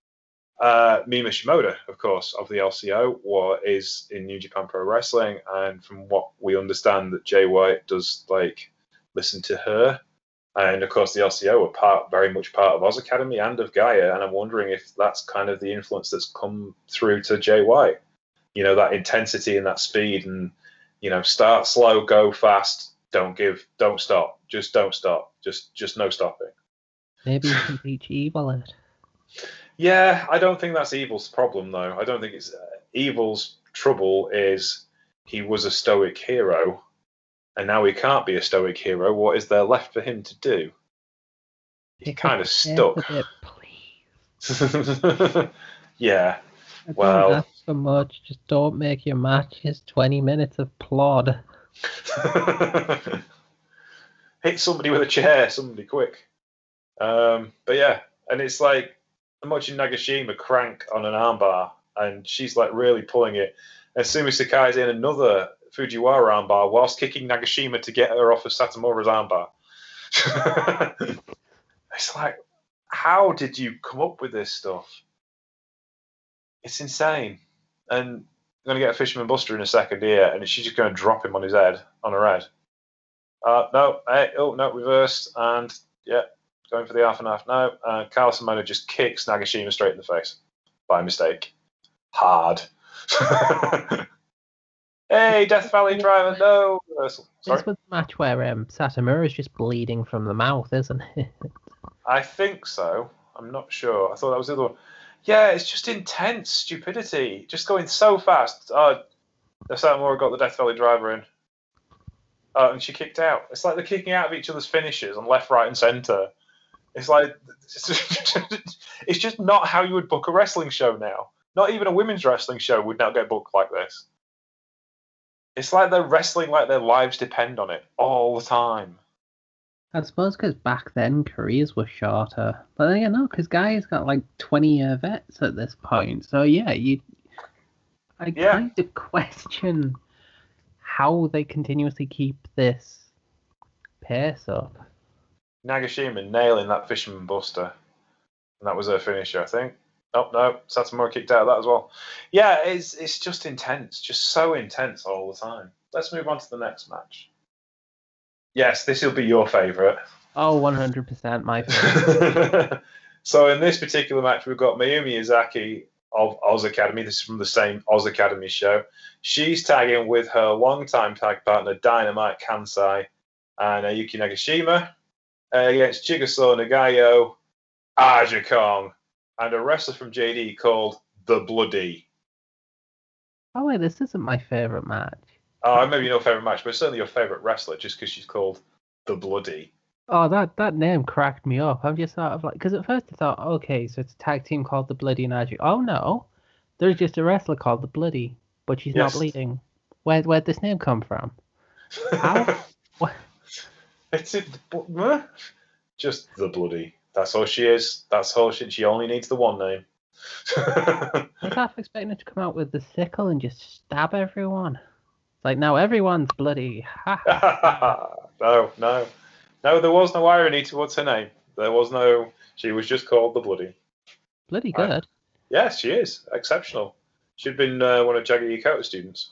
Uh, Mima Shimoda, of course, of the LCO, war is in New Japan Pro Wrestling, and from what we understand, that Jay White does like listen to her, and of course the LCO are part, very much part of Oz Academy and of Gaea, and I'm wondering if that's kind of the influence that's come through to JY. You know that intensity and that speed, and you know start slow, go fast, don't give, don't stop, just don't stop, just just no stopping. Maybe you can teach evil it. Yeah, I don't think that's Evil's problem, though. I don't think it's uh, Evil's trouble is he was a stoic hero, and now he can't be a stoic hero. What is there left for him to do? He's Pick kind of stuck. a bit, please. yeah, Well- ask for much. Just don't make your matches 20 minutes of plod. hit somebody with a chair, somebody quick. Um, but yeah, and it's like I'm watching Nagashima crank on an armbar, and she's like really pulling it. And Sumi Sakai's in another Fujiwara armbar whilst kicking Nagashima to get her off of Satomura's armbar. it's like, how did you come up with this stuff? It's insane. And I'm going to get a Fisherman Buster in a second here, and she's just going to drop him on his head, on her head. Uh, no, hey, oh, no, reversed, and yeah, going for the half and half now. Uh, Carlos Amano just kicks Nagashima straight in the face by mistake. Hard. hey, Death Valley driver, no. Sorry. This was the match where um, Satomura is just bleeding from the mouth, isn't it? I think so. I'm not sure. I thought that was the other one. Yeah, it's just intense stupidity. Just going so fast. Oh, Satomura got the Death Valley driver in. Oh, and she kicked out. It's like they're kicking out of each other's finishes on left, right, and centre. It's like it's just not how you would book a wrestling show now. Not even a women's wrestling show would now get booked like this. It's like they're wrestling like their lives depend on it all the time. I suppose because back then careers were shorter. But then, you know, because guys got like 20 year vets at this point. So, yeah, you. I Yeah. kind of question how they continuously keep this pace up. Nagashima nailing that Fisherman Buster. And that was her finisher, I think. Oh, no, Satomura kicked out of that as well. Yeah, it's, it's just intense, just so intense all the time. Let's move on to the next match. Yes, this will be your favourite. Oh, 100% my favorite. so in this particular match, we've got Mayumi Ozaki of Oz Academy. This is from the same Oz Academy show. She's tagging with her longtime tag partner Dynamite Kansai and uh, Yuki Nagashima uh, against Chigusa Nagayo, Aja Kong, and a wrestler from JD called The Bloody. oh, wait, this isn't my favorite match. Oh, maybe not your favourite match, but certainly your favourite wrestler just because she's called The Bloody. Oh, that, that name cracked me up. I'm just sort of like, because at first I thought, okay, so it's a tag team called the Bloody and Magic. Oh no, there's just a wrestler called the Bloody, but she's Yes. not bleeding. Where where'd this name come from? How? What? It's it, just the bloody. That's all she is. That's all she. She only needs the one name. I was half expecting her to come out with the sickle and just stab everyone. It's like now everyone's bloody. No, no, no. There was no irony towards her name. There was no. She was just called the bloody. bloody I- good. Yes, she is exceptional. She'd been uh, one of Jaguar Yokota's students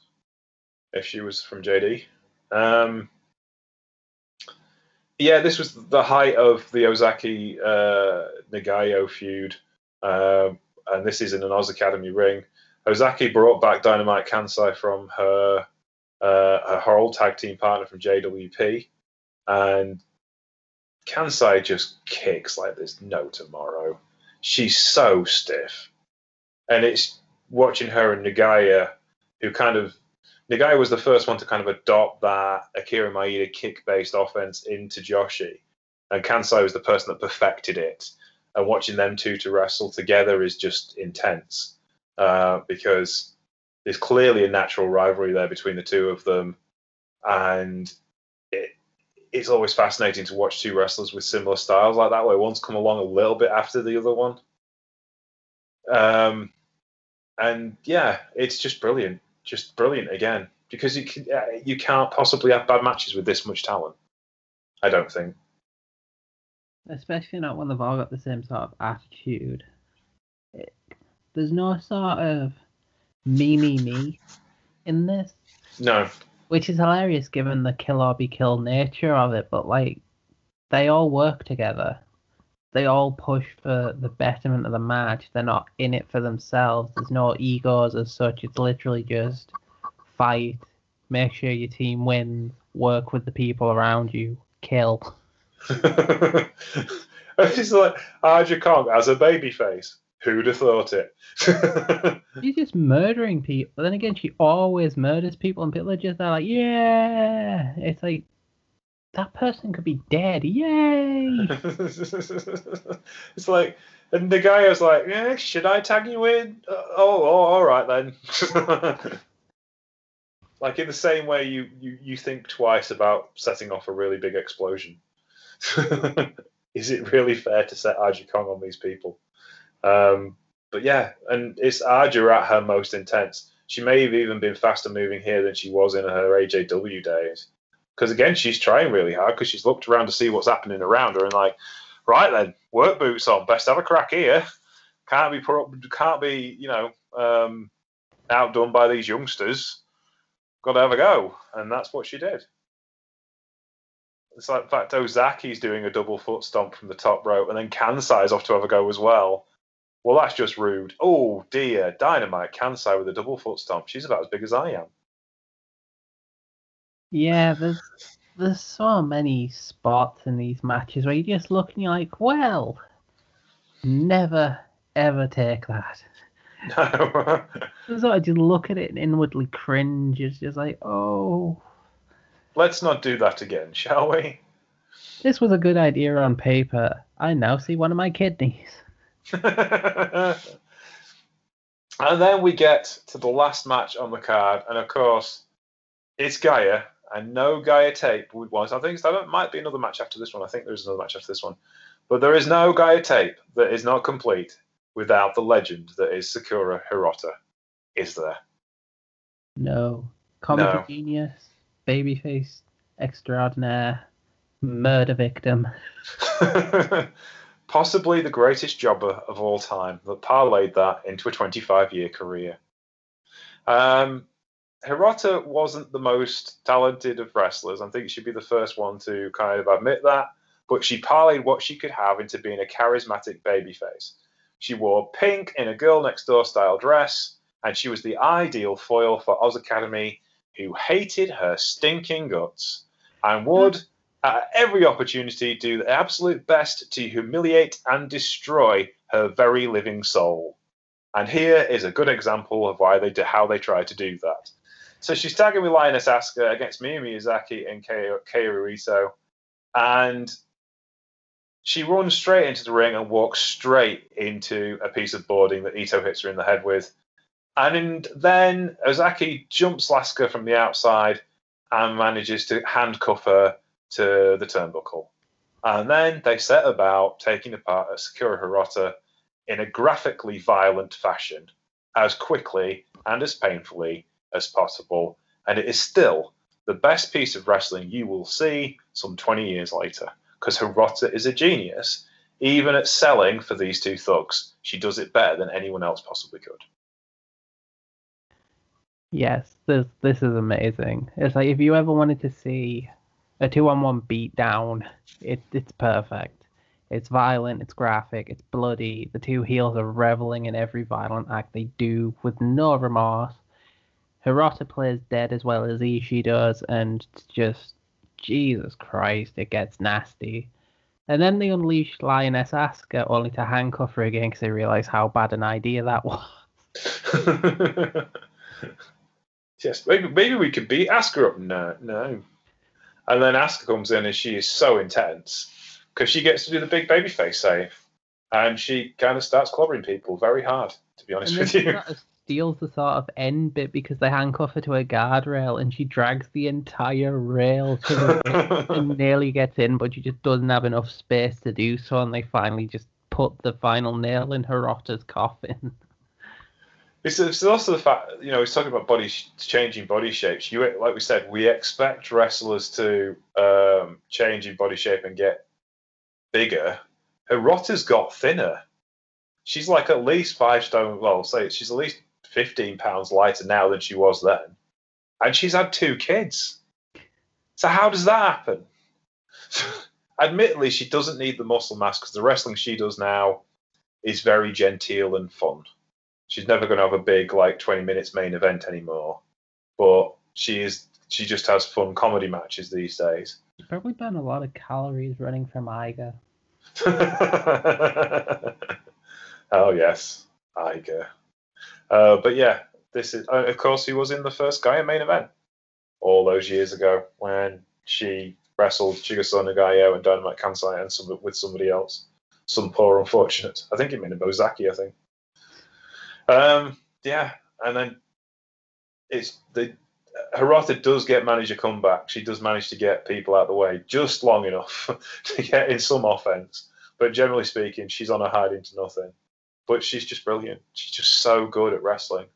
if she was from JD. Um, yeah, this was the height of the Ozaki uh, Nagayo feud, um, and this is in an Oz Academy ring. Ozaki brought back Dynamite Kansai from her uh, her old tag team partner from JWP, and Kansai just kicks like there's no tomorrow. She's so stiff and it's watching her and Nagayo, who kind of Nagayo was the first one to kind of adopt that Akira Maeda kick-based offense into Joshi, and Kansai was the person that perfected it. And watching them two to wrestle together is just intense uh, because there's clearly a natural rivalry there between the two of them, and it, it's always fascinating to watch two wrestlers with similar styles like that, where one's come along a little bit after the other one. Um, and yeah, it's just brilliant, just brilliant again because you can, uh, you can't possibly have bad matches with this much talent. I don't think. Especially not when they've all got the same sort of attitude. It, there's no sort of me me me in this, No. which is hilarious given the kill or be killed nature of it. But like, they all work together. They all push for the betterment of the match. They're not in it for themselves. There's no egos as such. It's literally just fight, make sure your team wins, work with the people around you, kill. it's like Aja Kong as a baby face. Who'd have thought it? She's just murdering people. But then again, she always murders people, and people are just there like, yeah. It's like that person could be dead. Yay! it's like, and the guy was like, "Yeah, should I tag you in?" Uh, oh, oh, all right then. like in the same way, you, you you think twice about setting off a really big explosion. Is it really fair to set Aja Kong on these people? Um, but yeah, and it's Aja at her most intense. She may have even been faster moving here than she was in her AJW days. Because again, she's trying really hard because she's looked around to see what's happening around her and like, right then, work boots on. Best have a crack here. Can't be put up, can't be you know um, outdone by these youngsters. Got to have a go, and that's what she did. It's like, in fact, Ozaki's doing a double foot stomp from the top rope, and then Kansai's off to have a go as well. Well, that's just rude. Oh dear, Dynamite Kansai with a double foot stomp. She's about as big as I am. Yeah, there's there's so many spots in these matches where you just look and you're like, well, never ever take that. No. So I just look at it and inwardly cringe. It's just like, oh, Let's not do that again, shall we? this was a good idea on paper. I now see one of my kidneys. and then we get to the last match on the card, and of course, it's Gaea, and no Gaea tape would want. I think there might be another match after this one. I think there's another match after this one, but there is no Gaea tape that is not complete without the legend that is Sakura Hirota. Is there? No. Comic No. genius, babyface extraordinaire, murder victim. Possibly the greatest jobber of all time that parlayed that into a 25 year career. Um, Hirota wasn't the most talented of wrestlers. I think she'd be the first one to kind of admit that. But she parlayed what she could have into being a charismatic babyface. She wore pink in a girl next door style dress, and she was the ideal foil for Oz Academy, who hated her stinking guts and would, at every opportunity, do the absolute best to humiliate and destroy her very living soul. And here is a good example of why they do, how they try to do that. So she's tagging with Lioness Asuka against Miyu Miyazaki and Kei Kaoru and she runs straight into the ring and walks straight into a piece of boarding that Ito hits her in the head with. And then Ozaki jumps Lasker from the outside and manages to handcuff her to the turnbuckle. And then they set about taking apart a Sakura Hirota in a graphically violent fashion, as quickly and as painfully as possible. And it is still the best piece of wrestling you will see some 20 years later, because Hirota is a genius. Even at selling for these two thugs, she does it better than anyone else possibly could. Yes, this this is amazing. It's like if you ever wanted to see a two on one beat down, it it's perfect. It's violent, it's graphic, it's bloody. The two heels are reveling in every violent act they do with no remorse. Hirota plays dead as well as Ishii does, and just Jesus Christ, it gets nasty. And then they unleash Lioness Asuka only to handcuff her again because they realize how bad an idea that was. yes, maybe maybe we could beat Asuka up. No, no. And then Asuka comes in and she is so intense because she gets to do the big babyface save, and she kind of starts clobbering people very hard. To be honest with you, steals the sort of end bit because they handcuff her to a guardrail and she drags the entire rail to the and nearly gets in, but she just doesn't have enough space to do so, and they finally just put the final nail in Hirota's coffin. It's, it's also the fact, you know, he's talking about body sh- changing body shapes. You, like we said, we expect wrestlers to um, change in body shape and get bigger. Hirota's got thinner. she's like at least five stone. Well, say she's at least fifteen pounds lighter now than she was then, and she's had two kids. So how does that happen? Admittedly, she doesn't need the muscle mass because the wrestling she does now is very genteel and fun. She's never going to have a big like twenty minutes main event anymore, but she is. She just has fun comedy matches these days. Probably burn a lot of calories running from Iga. oh yes, Iger. Uh, but yeah, this is uh, of course he was in the first Gaea main event all those years ago when she wrestled Chigusa Nagayo and Dynamite Kansai and some, with somebody else, some poor unfortunate. I think it meant Bozaki. I think. Um, yeah, and then it's the Hirota does get manage a comeback. She does manage to get people out of the way just long enough to get in some offense. But generally speaking, she's on a hide into nothing. But she's just brilliant. She's just so good at wrestling.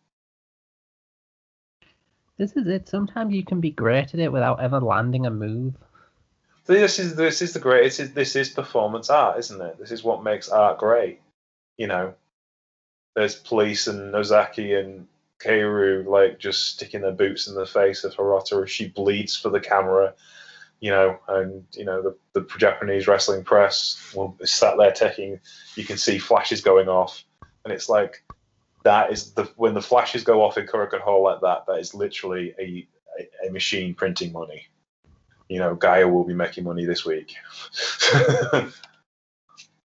This is it. Sometimes you can be great at it without ever landing a move. This is this is the great. This is this is performance art, isn't it? This is what makes art great. You know, there's Police and Ozaki and Kaoru like just sticking their boots in the face of Hirota as she bleeds for the camera, you know, and you know the, the Japanese wrestling press will sat there taking. You can see flashes going off, and it's like that is the when the flashes go off in Korakuen Hall like that. That is literally a, a, a machine printing money. You know, Gaea will be making money this week.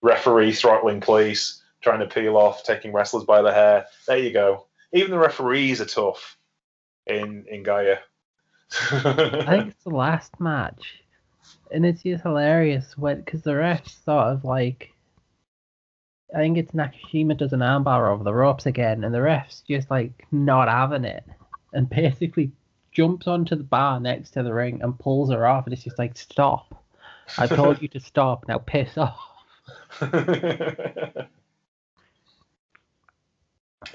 Referee throttling police, trying to peel off, taking wrestlers by the hair. There you go even the referees are tough in in Gaea. I think it's the last match, and it's just hilarious because the refs sort of like. I think it's Nagashima does an armbar over the ropes again, and the refs just like not having it, and basically jumps onto the bar next to the ring and pulls her off, and it's just like stop. I told you to stop. Now piss off.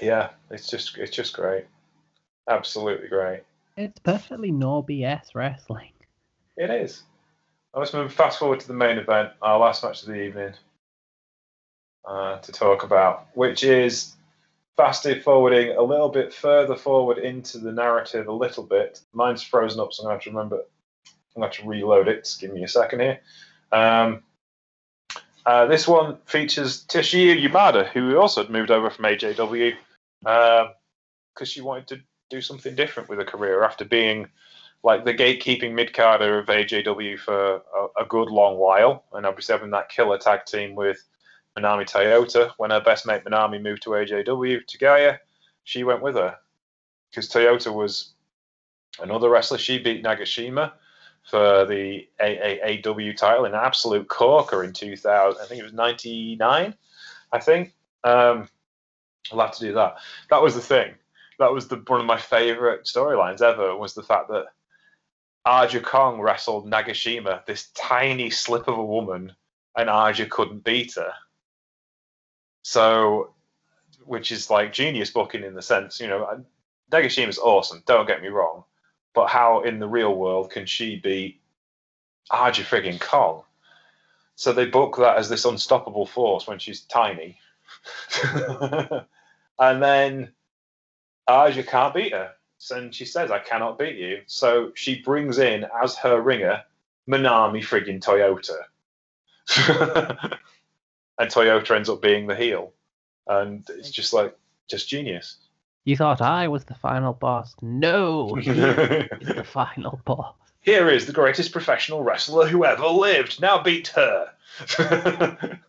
yeah, it's just it's just great, absolutely great. It's perfectly no BS wrestling. It is. Let's move fast forward to the main event, our last match of the evening, uh, to talk about, which is fast forwarding a little bit further forward into the narrative a little bit. Mine's frozen up, so I'm going to have to remember. I'm going to have to reload it. Just give me a second here. Um, uh, this one features Toshiyo Yamada, who also had moved over from AJW because um, she wanted to do something different with her career after being like the gatekeeping mid carder of AJW for a, a, good long while, and obviously having that killer tag team with Manami Toyota. When her best mate Manami moved to AJW to Gaea, she went with her because Toyota was another wrestler. She beat Nagashima for the AAAW title in absolute corker in 2000. I think it was 99, I think. Um, I'll have to do that. That was the thing. That was the one of my favorite storylines ever was the fact that Aja Kong wrestled Nagashima, this tiny slip of a woman, and Aja couldn't beat her. So, which is like genius booking in the sense, you know, uh, Nagashima's awesome, don't get me wrong but how in the real world can she beat Aja frigging Kong? So they book that as this unstoppable force when she's tiny. and then Ah, Aja can't beat her. And she says, I cannot beat you. So she brings in as her ringer Manami frigging Toyota. and Toyota ends up being the heel. And it's just like, just genius. You thought I was the final boss. No, he is the final boss. Here is the greatest professional wrestler who ever lived. Now beat her.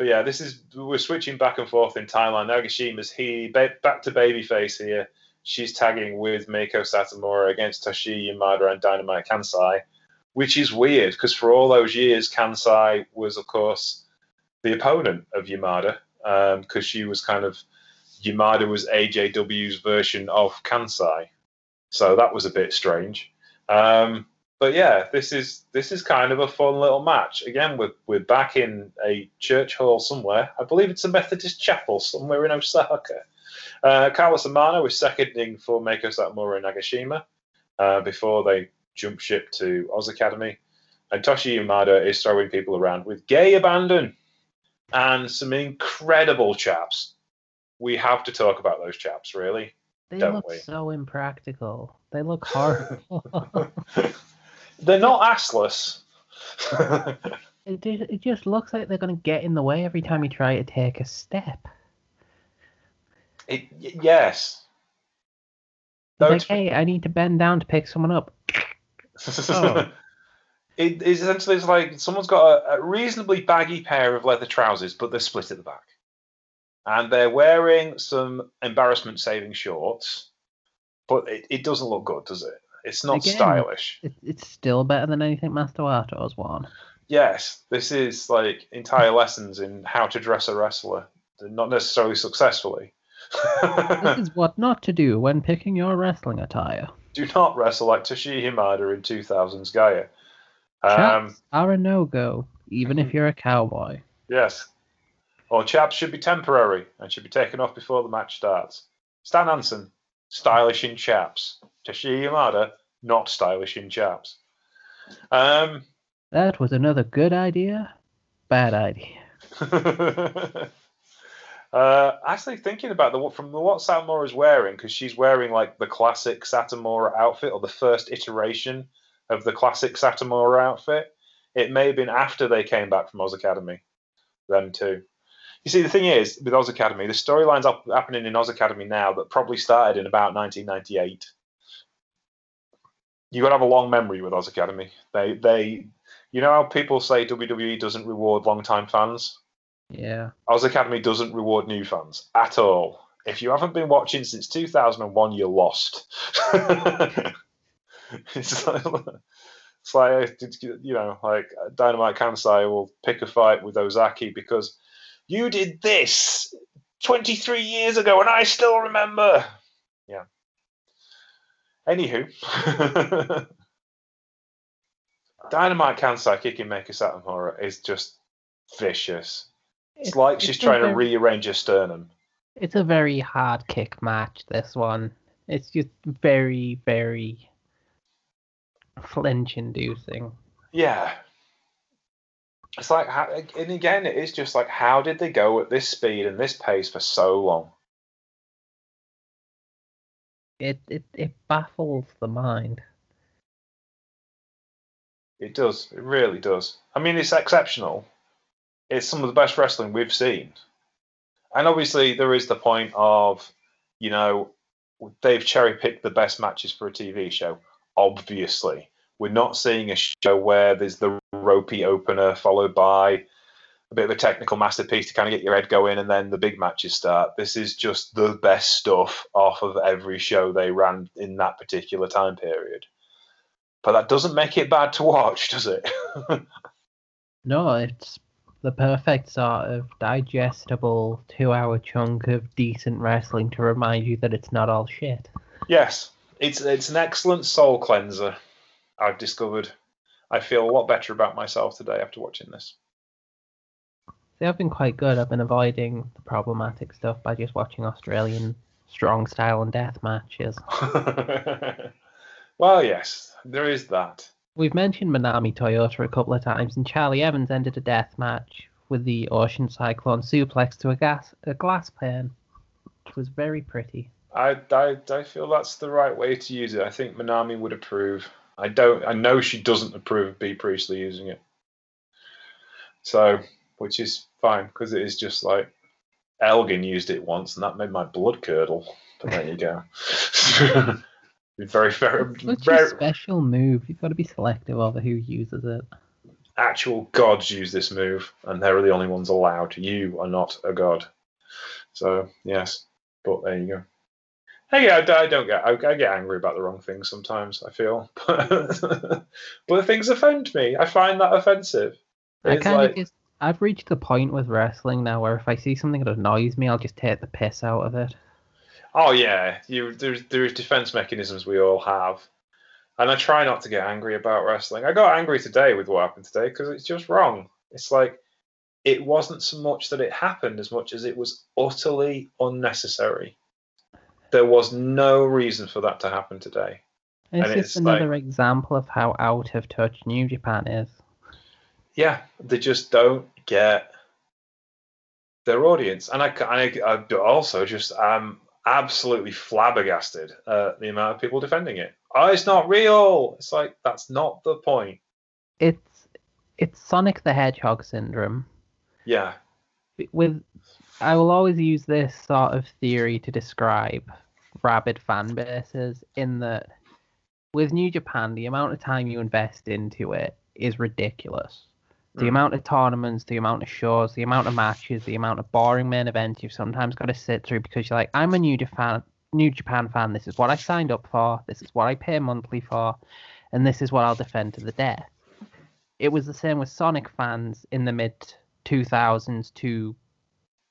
but yeah, this is we're switching back and forth in timeline. Nagashima's he back to babyface here. She's tagging with Meiko Satomura against Toshi Yamada and Dynamite Kansai, which is weird because for all those years, Kansai was of course the opponent of Yamada because um, she was kind of Yamada was AJW's version of Kansai, so that was a bit strange. Um, but yeah, this is this is kind of a fun little match. Again, we're we're back in a church hall somewhere. I believe it's a Methodist chapel somewhere in Osaka. Uh, Carlos Amano is seconding for Meiko Satomura and Nagashima uh, before they jump ship to Oz Academy. And Toshi Yamada is throwing people around with gay abandon. and some incredible chaps. We have to talk about those chaps, really. They Don't look we? so impractical. They look horrible. They're not assless. it, it just looks like they're going to get in the way every time you try to take a step. it, y- yes. It's No, like, hey, I need to bend down to pick someone up. Oh. It is essentially it's like someone's got a, a reasonably baggy pair of leather trousers, but they're split at the back, and they're wearing some embarrassment-saving shorts, but it, it doesn't look good, does it? It's not Again. stylish. It, it's still better than anything Master Wato's worn. Yes, this is like entire lessons in how to dress a wrestler, not necessarily successfully. This is what not to do when picking your wrestling attire. Do not wrestle like Toshi Yamada in 2000's Gaea. Um, Chaps are a no-go, even if you're a cowboy. yes. Or chaps should be temporary and should be taken off before the match starts. Stan Hansen, stylish in chaps. Toshi Yamada, not stylish in chaps. Um, That was another good idea, bad idea. uh, actually, thinking about the from the what is wearing, because she's wearing like the classic Satomura outfit or the first iteration of the classic Satomura outfit. It may have been after they came back from Oz Academy, them too. You see, the thing is with Oz Academy, the storylines up happening in Oz Academy now that probably started in about 1998. You got to have a long memory with Oz Academy. They, they, you know how people say WWE doesn't reward long-time fans. Yeah. Oz Academy doesn't reward new fans at all. If you haven't been watching since 2001, you're lost. it's, like, it's like, you know, like Dynamite Kansai will pick a fight with Ozaki because you did this 23 years ago and I still remember. Anywho, Dynamite Kansai kicking Meiko Satomura is just vicious. It's like she's it's trying to rearrange her sternum. It's a very hard kick match, this one. It's just very, very flinch inducing. Yeah. It's like, how, and again, it is just like, how did they go at this speed and this pace for so long? It, it it baffles the mind. It does. It really does. I mean, it's exceptional. It's some of the best wrestling we've seen. And obviously, there is the point of, you know, they've cherry picked the best matches for a TV show. Obviously, we're not seeing a show where there's the ropey opener followed by a bit of a technical masterpiece to kind of get your head going, and then the big matches start. This is just the best stuff off of every show they ran in that particular time period. But that doesn't make it bad to watch, does it? No, it's the perfect sort of digestible two hour chunk of decent wrestling to remind you that it's not all shit. yes, it's it's an excellent soul cleanser. I've discovered. I feel a lot better about myself today after watching this. See, I've been quite good. I've been avoiding the problematic stuff by just watching Australian strong style and death matches. well, yes, there is that. We've mentioned Manami Toyota a couple of times, and Charli Evans ended a death match with the Ocean Cyclone suplex to a gas a glass pane, which was very pretty. I, I, I feel that's the right way to use it. I think Manami would approve. I don't. I know she doesn't approve of Bea Priestley using it. So, which is fine because it is just like Elgin used it once, and that made my blood curdle. But there you go. very, very, Such a very special move. You've got to be selective over who uses it. actual gods use this move, and they're the only ones allowed. You are not a god. So yes, but there you go. Hey, I, I don't get. I, I get angry about the wrong things sometimes. I feel, but, but the things offend me. I find that offensive. I kind like- of just I've reached the point with wrestling now where if I see something that annoys me, I'll just take the piss out of it. Oh yeah, you there's there's defense mechanisms we all have, and I try not to get angry about wrestling. I got angry today with what happened today because it's just wrong. It's like it wasn't so much that it happened as much as it was utterly unnecessary. There was no reason for that to happen today. And it's And just it's like- another example of how out of touch New Japan is. Yeah, they just don't get their audience. And I, I, I also just am absolutely flabbergasted at the amount of people defending it. Oh, it's not real. It's like that's not the point. It's it's Sonic the Hedgehog syndrome. Yeah. With I will always use this sort of theory to describe rabid fan bases in that with New Japan, the amount of time you invest into it is ridiculous. The Mm. amount of tournaments, the amount of shows, the amount of matches, the amount of boring main events you've sometimes got to sit through because you're like, I'm a New Japan New Japan fan. This is what I signed up for. This is what I pay monthly for, and this is what I'll defend to the death. It was the same with Sonic fans in the mid 2000s to,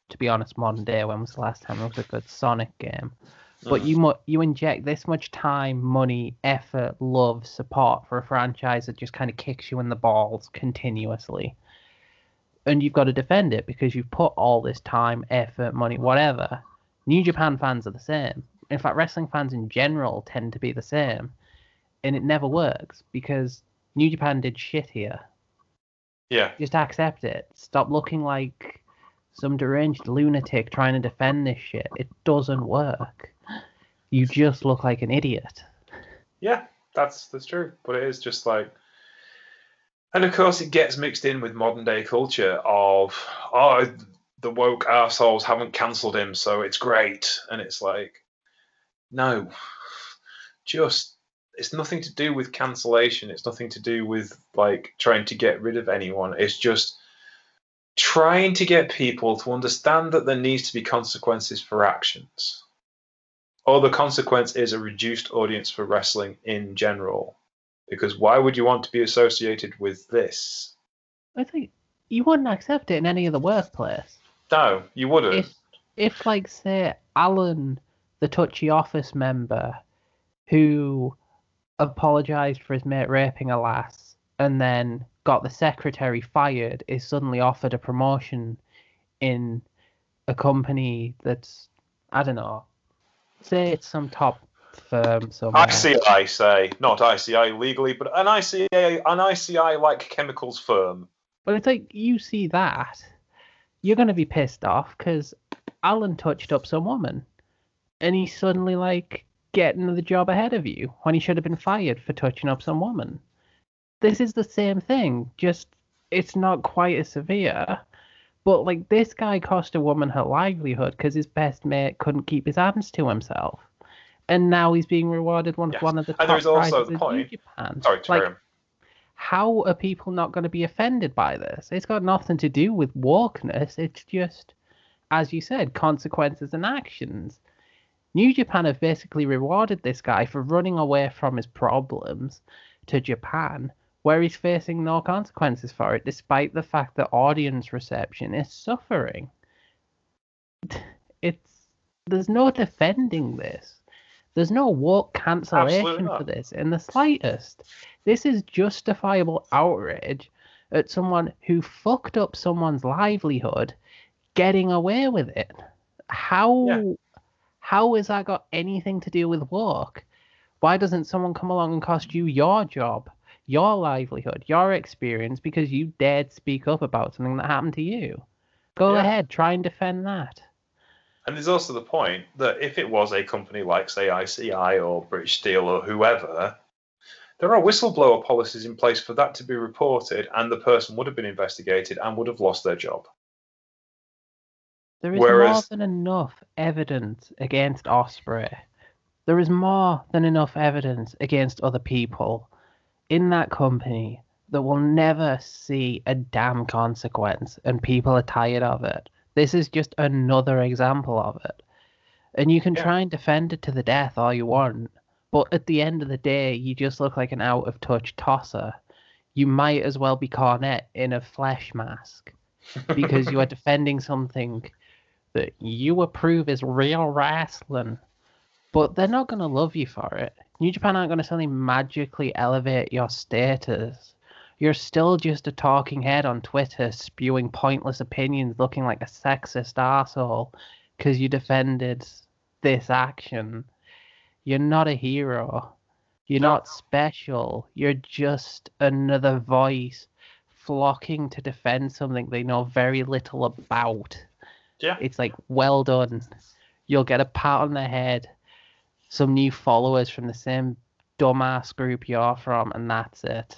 to be honest, modern day. When was the last time there was a good Sonic game? But you mu- you inject this much time, money, effort, love, support for a franchise that just kind of kicks you in the balls continuously, and you've got to defend it because you've put all this time, effort, money, whatever. New Japan fans are the same. In fact, wrestling fans in general tend to be the same, and it never works because New Japan did shit here. Yeah. Just accept it. Stop looking like some deranged lunatic trying to defend this shit. It doesn't work. You just look like an idiot. Yeah, that's that's true. But it is just like, and of course, it gets mixed in with modern day culture of oh, the woke assholes haven't cancelled him, so it's great, and it's like, no, just it's nothing to do with cancellation. It's nothing to do with like trying to get rid of anyone. It's just trying to get people to understand that there needs to be consequences for actions. Or the consequence is a reduced audience for wrestling in general. Because why would you want to be associated with this? I think you wouldn't accept it in any other workplace. No, you wouldn't. If, if like, say, Alan, the touchy office member, who apologized for his mate raping a lass and then got the secretary fired, is suddenly offered a promotion in a company that's, I don't know, say it's some top firm somewhere. ICI say, not ICI legally, but an ICA, an ICI like chemicals firm. But it's like you see that, you're gonna be pissed off because Alan touched up some woman, and he's suddenly like getting the job ahead of you when he should have been fired for touching up some woman. This is the same thing, just it's not quite as severe. But like this guy cost a woman her livelihood because his best mate couldn't keep his hands to himself, and now he's being rewarded one Yes. one of the top And there's also the point- Japan. Sorry, like, on. how are people not going to be offended by this? It's got nothing to do with wokeness. It's just, as you said, consequences and actions. New Japan have basically rewarded this guy for running away from his problems to Japan, where he's facing no consequences for it, despite the fact that audience reception is suffering. It's there's no defending this. There's no woke cancellation for this in the slightest. This is justifiable outrage at someone who fucked up someone's livelihood getting away with it. How Yeah. how has that got anything to do with work? Why doesn't someone come along and cost you your job, your livelihood, your experience because you dared speak up about something that happened to you? Go Yeah. ahead, try and defend that. And there's also the point that if it was a company like, say, ICI or British Steel or whoever, there are whistleblower policies in place for that to be reported, and the person would have been investigated and would have lost their job. There is more than enough evidence against Ospreay. There is more than enough evidence against other people in that company that will never see a damn consequence, and people are tired of it. This is just another example of it. And you can Yeah. try and defend it to the death all you want, but at the end of the day, you just look like an out of touch tosser. You might as well be Cornette in a flesh mask because you are defending something that you approve is real wrestling. But they're not going to love you for it. New Japan aren't going to suddenly magically elevate your status. You're still just a talking head on Twitter spewing pointless opinions looking like a sexist asshole because you defended this action. You're not a hero. You're not special. You're just another voice flocking to defend something they know very little about Yeah. It's like, well done. You'll get a pat on the head, some new followers from the same dumbass group you're from, and that's it.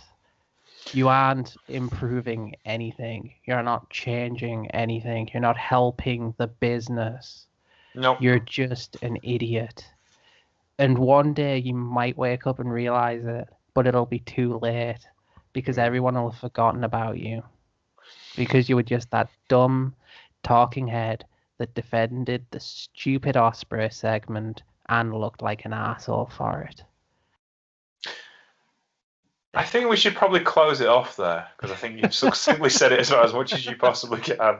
You aren't improving anything. You're not changing anything. You're not helping the business. No. You're just an idiot. And one day you might wake up and realize it, but it'll be too late because hmm. everyone will have forgotten about you. Because you were just that dumb talking head that defended the stupid Ospreay segment and looked like an asshole for it. I think we should probably close it off there because I think you've succinctly said it as, well, as much as you possibly can.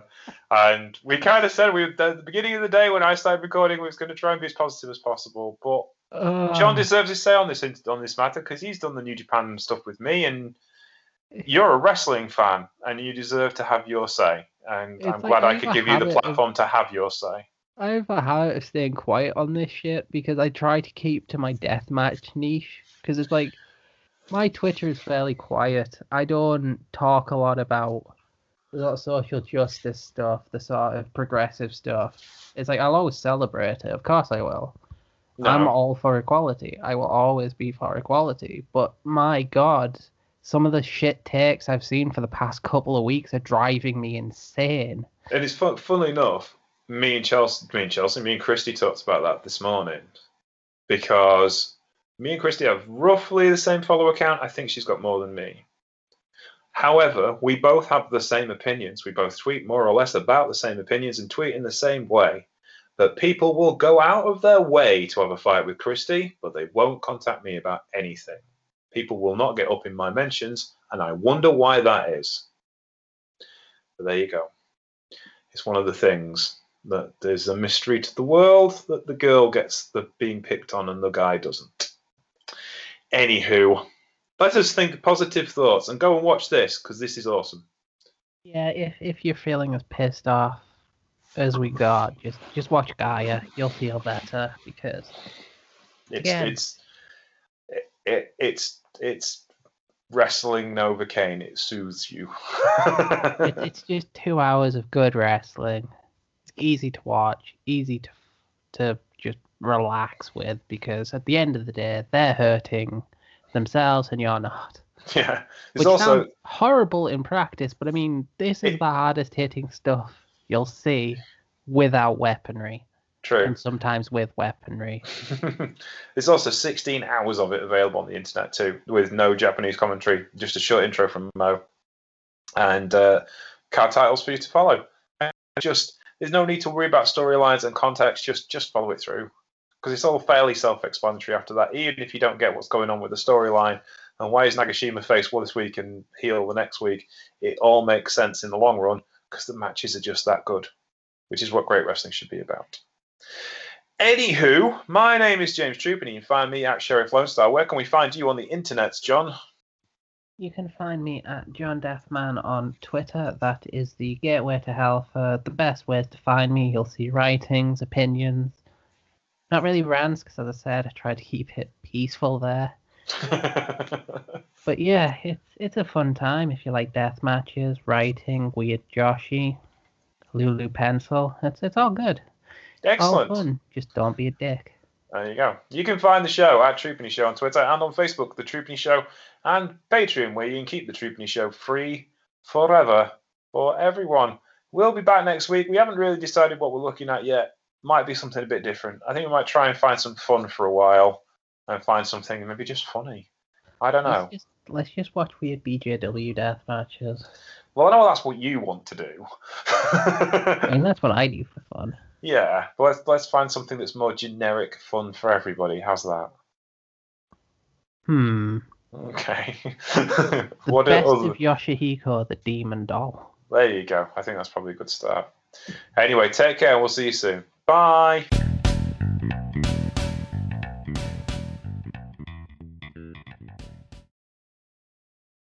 And we kind of said we at the beginning of the day when I started recording, we was going to try and be as positive as possible. But John deserves his say on this on this matter because he's done the New Japan stuff with me, and you're a wrestling fan, and you deserve to have your say. And I'm like glad I I could give you the habit of- platform to have your say. I have a habit of staying quiet on this shit because I try to keep to my deathmatch niche. Because it's like my Twitter is fairly quiet. I don't talk a lot about the sort of social justice stuff, the sort of progressive stuff. It's like I'll always celebrate it. Of course I will. I'm all for equality. I will always be for equality. But my God, some of the shit takes I've seen for the past couple of weeks are driving me insane. And it's fun, funnily enough, me and Chelsea, me and Chelsea, me and Christy talked about that this morning because me and Christy have roughly the same follower count. I think she's got more than me. However, we both have the same opinions. We both tweet more or less about the same opinions and tweet in the same way. That people will go out of their way to have a fight with Christy, but they won't contact me about anything. People will not get up in my mentions, and I wonder why that is. But there you go. It's one of the things that there's a mystery to the world that the girl gets the being picked on and the guy doesn't. Anywho, let us think positive thoughts and go and watch this because this is awesome. Yeah, if if you're feeling as pissed off as we got, just just watch Gaea. You'll feel better because It's Again. it's it, it, it's it's wrestling Novocaine. It soothes you. it, it's just two hours of good wrestling. It's easy to watch, easy to to just relax with because at the end of the day, they're hurting themselves and you're not. yeah, it's Which also horrible in practice, but I mean, this is the hardest hitting stuff you'll see without weaponry, true. and sometimes with weaponry. There's also 16 hours of it available on the internet too, with no Japanese commentary, just a short intro from Mo, and uh, card titles for you to follow. And just there's no need to worry about storylines and context. Just just follow it through because it's all fairly self-explanatory after that. Even if you don't get what's going on with the storyline and why is Nagashima face well this week and heel the next week, it all makes sense in the long run because the matches are just that good, which is what great wrestling should be about. Anywho, my name is James Troop, and you can find me at Sheriff Lone Star. Where can we find you on the internet, John? You can find me at John Deathman on Twitter. That is the gateway to hell for the best ways to find me. You'll see writings, opinions, not really rants, because as I said, I try to keep it peaceful there. But yeah, it's it's a fun time if you like death matches, writing, weird Joshi, Lulu pencil. It's it's all good. All Excellent. fun. Just don't be a dick. There you go. You can find the show at True Penny Show on Twitter and on Facebook, The True Penny Show, and Patreon, where you can keep The True Penny Show free forever for everyone. We'll be back next week. We haven't really decided what we're looking at yet. Might be something a bit different. I think we might try and find some fun for a while and find something maybe just funny. I don't know. Let's just let's just watch weird BJW death matches. Well, I know that's what you want to do. I mean that's what I do for fun. Yeah, but let's let's find something that's more generic fun for everybody. How's that? Hmm. Okay. The what best other... of Yoshihiko, the demon doll. There you go. I think that's probably a good start. Anyway, take care and we'll see you soon. Bye.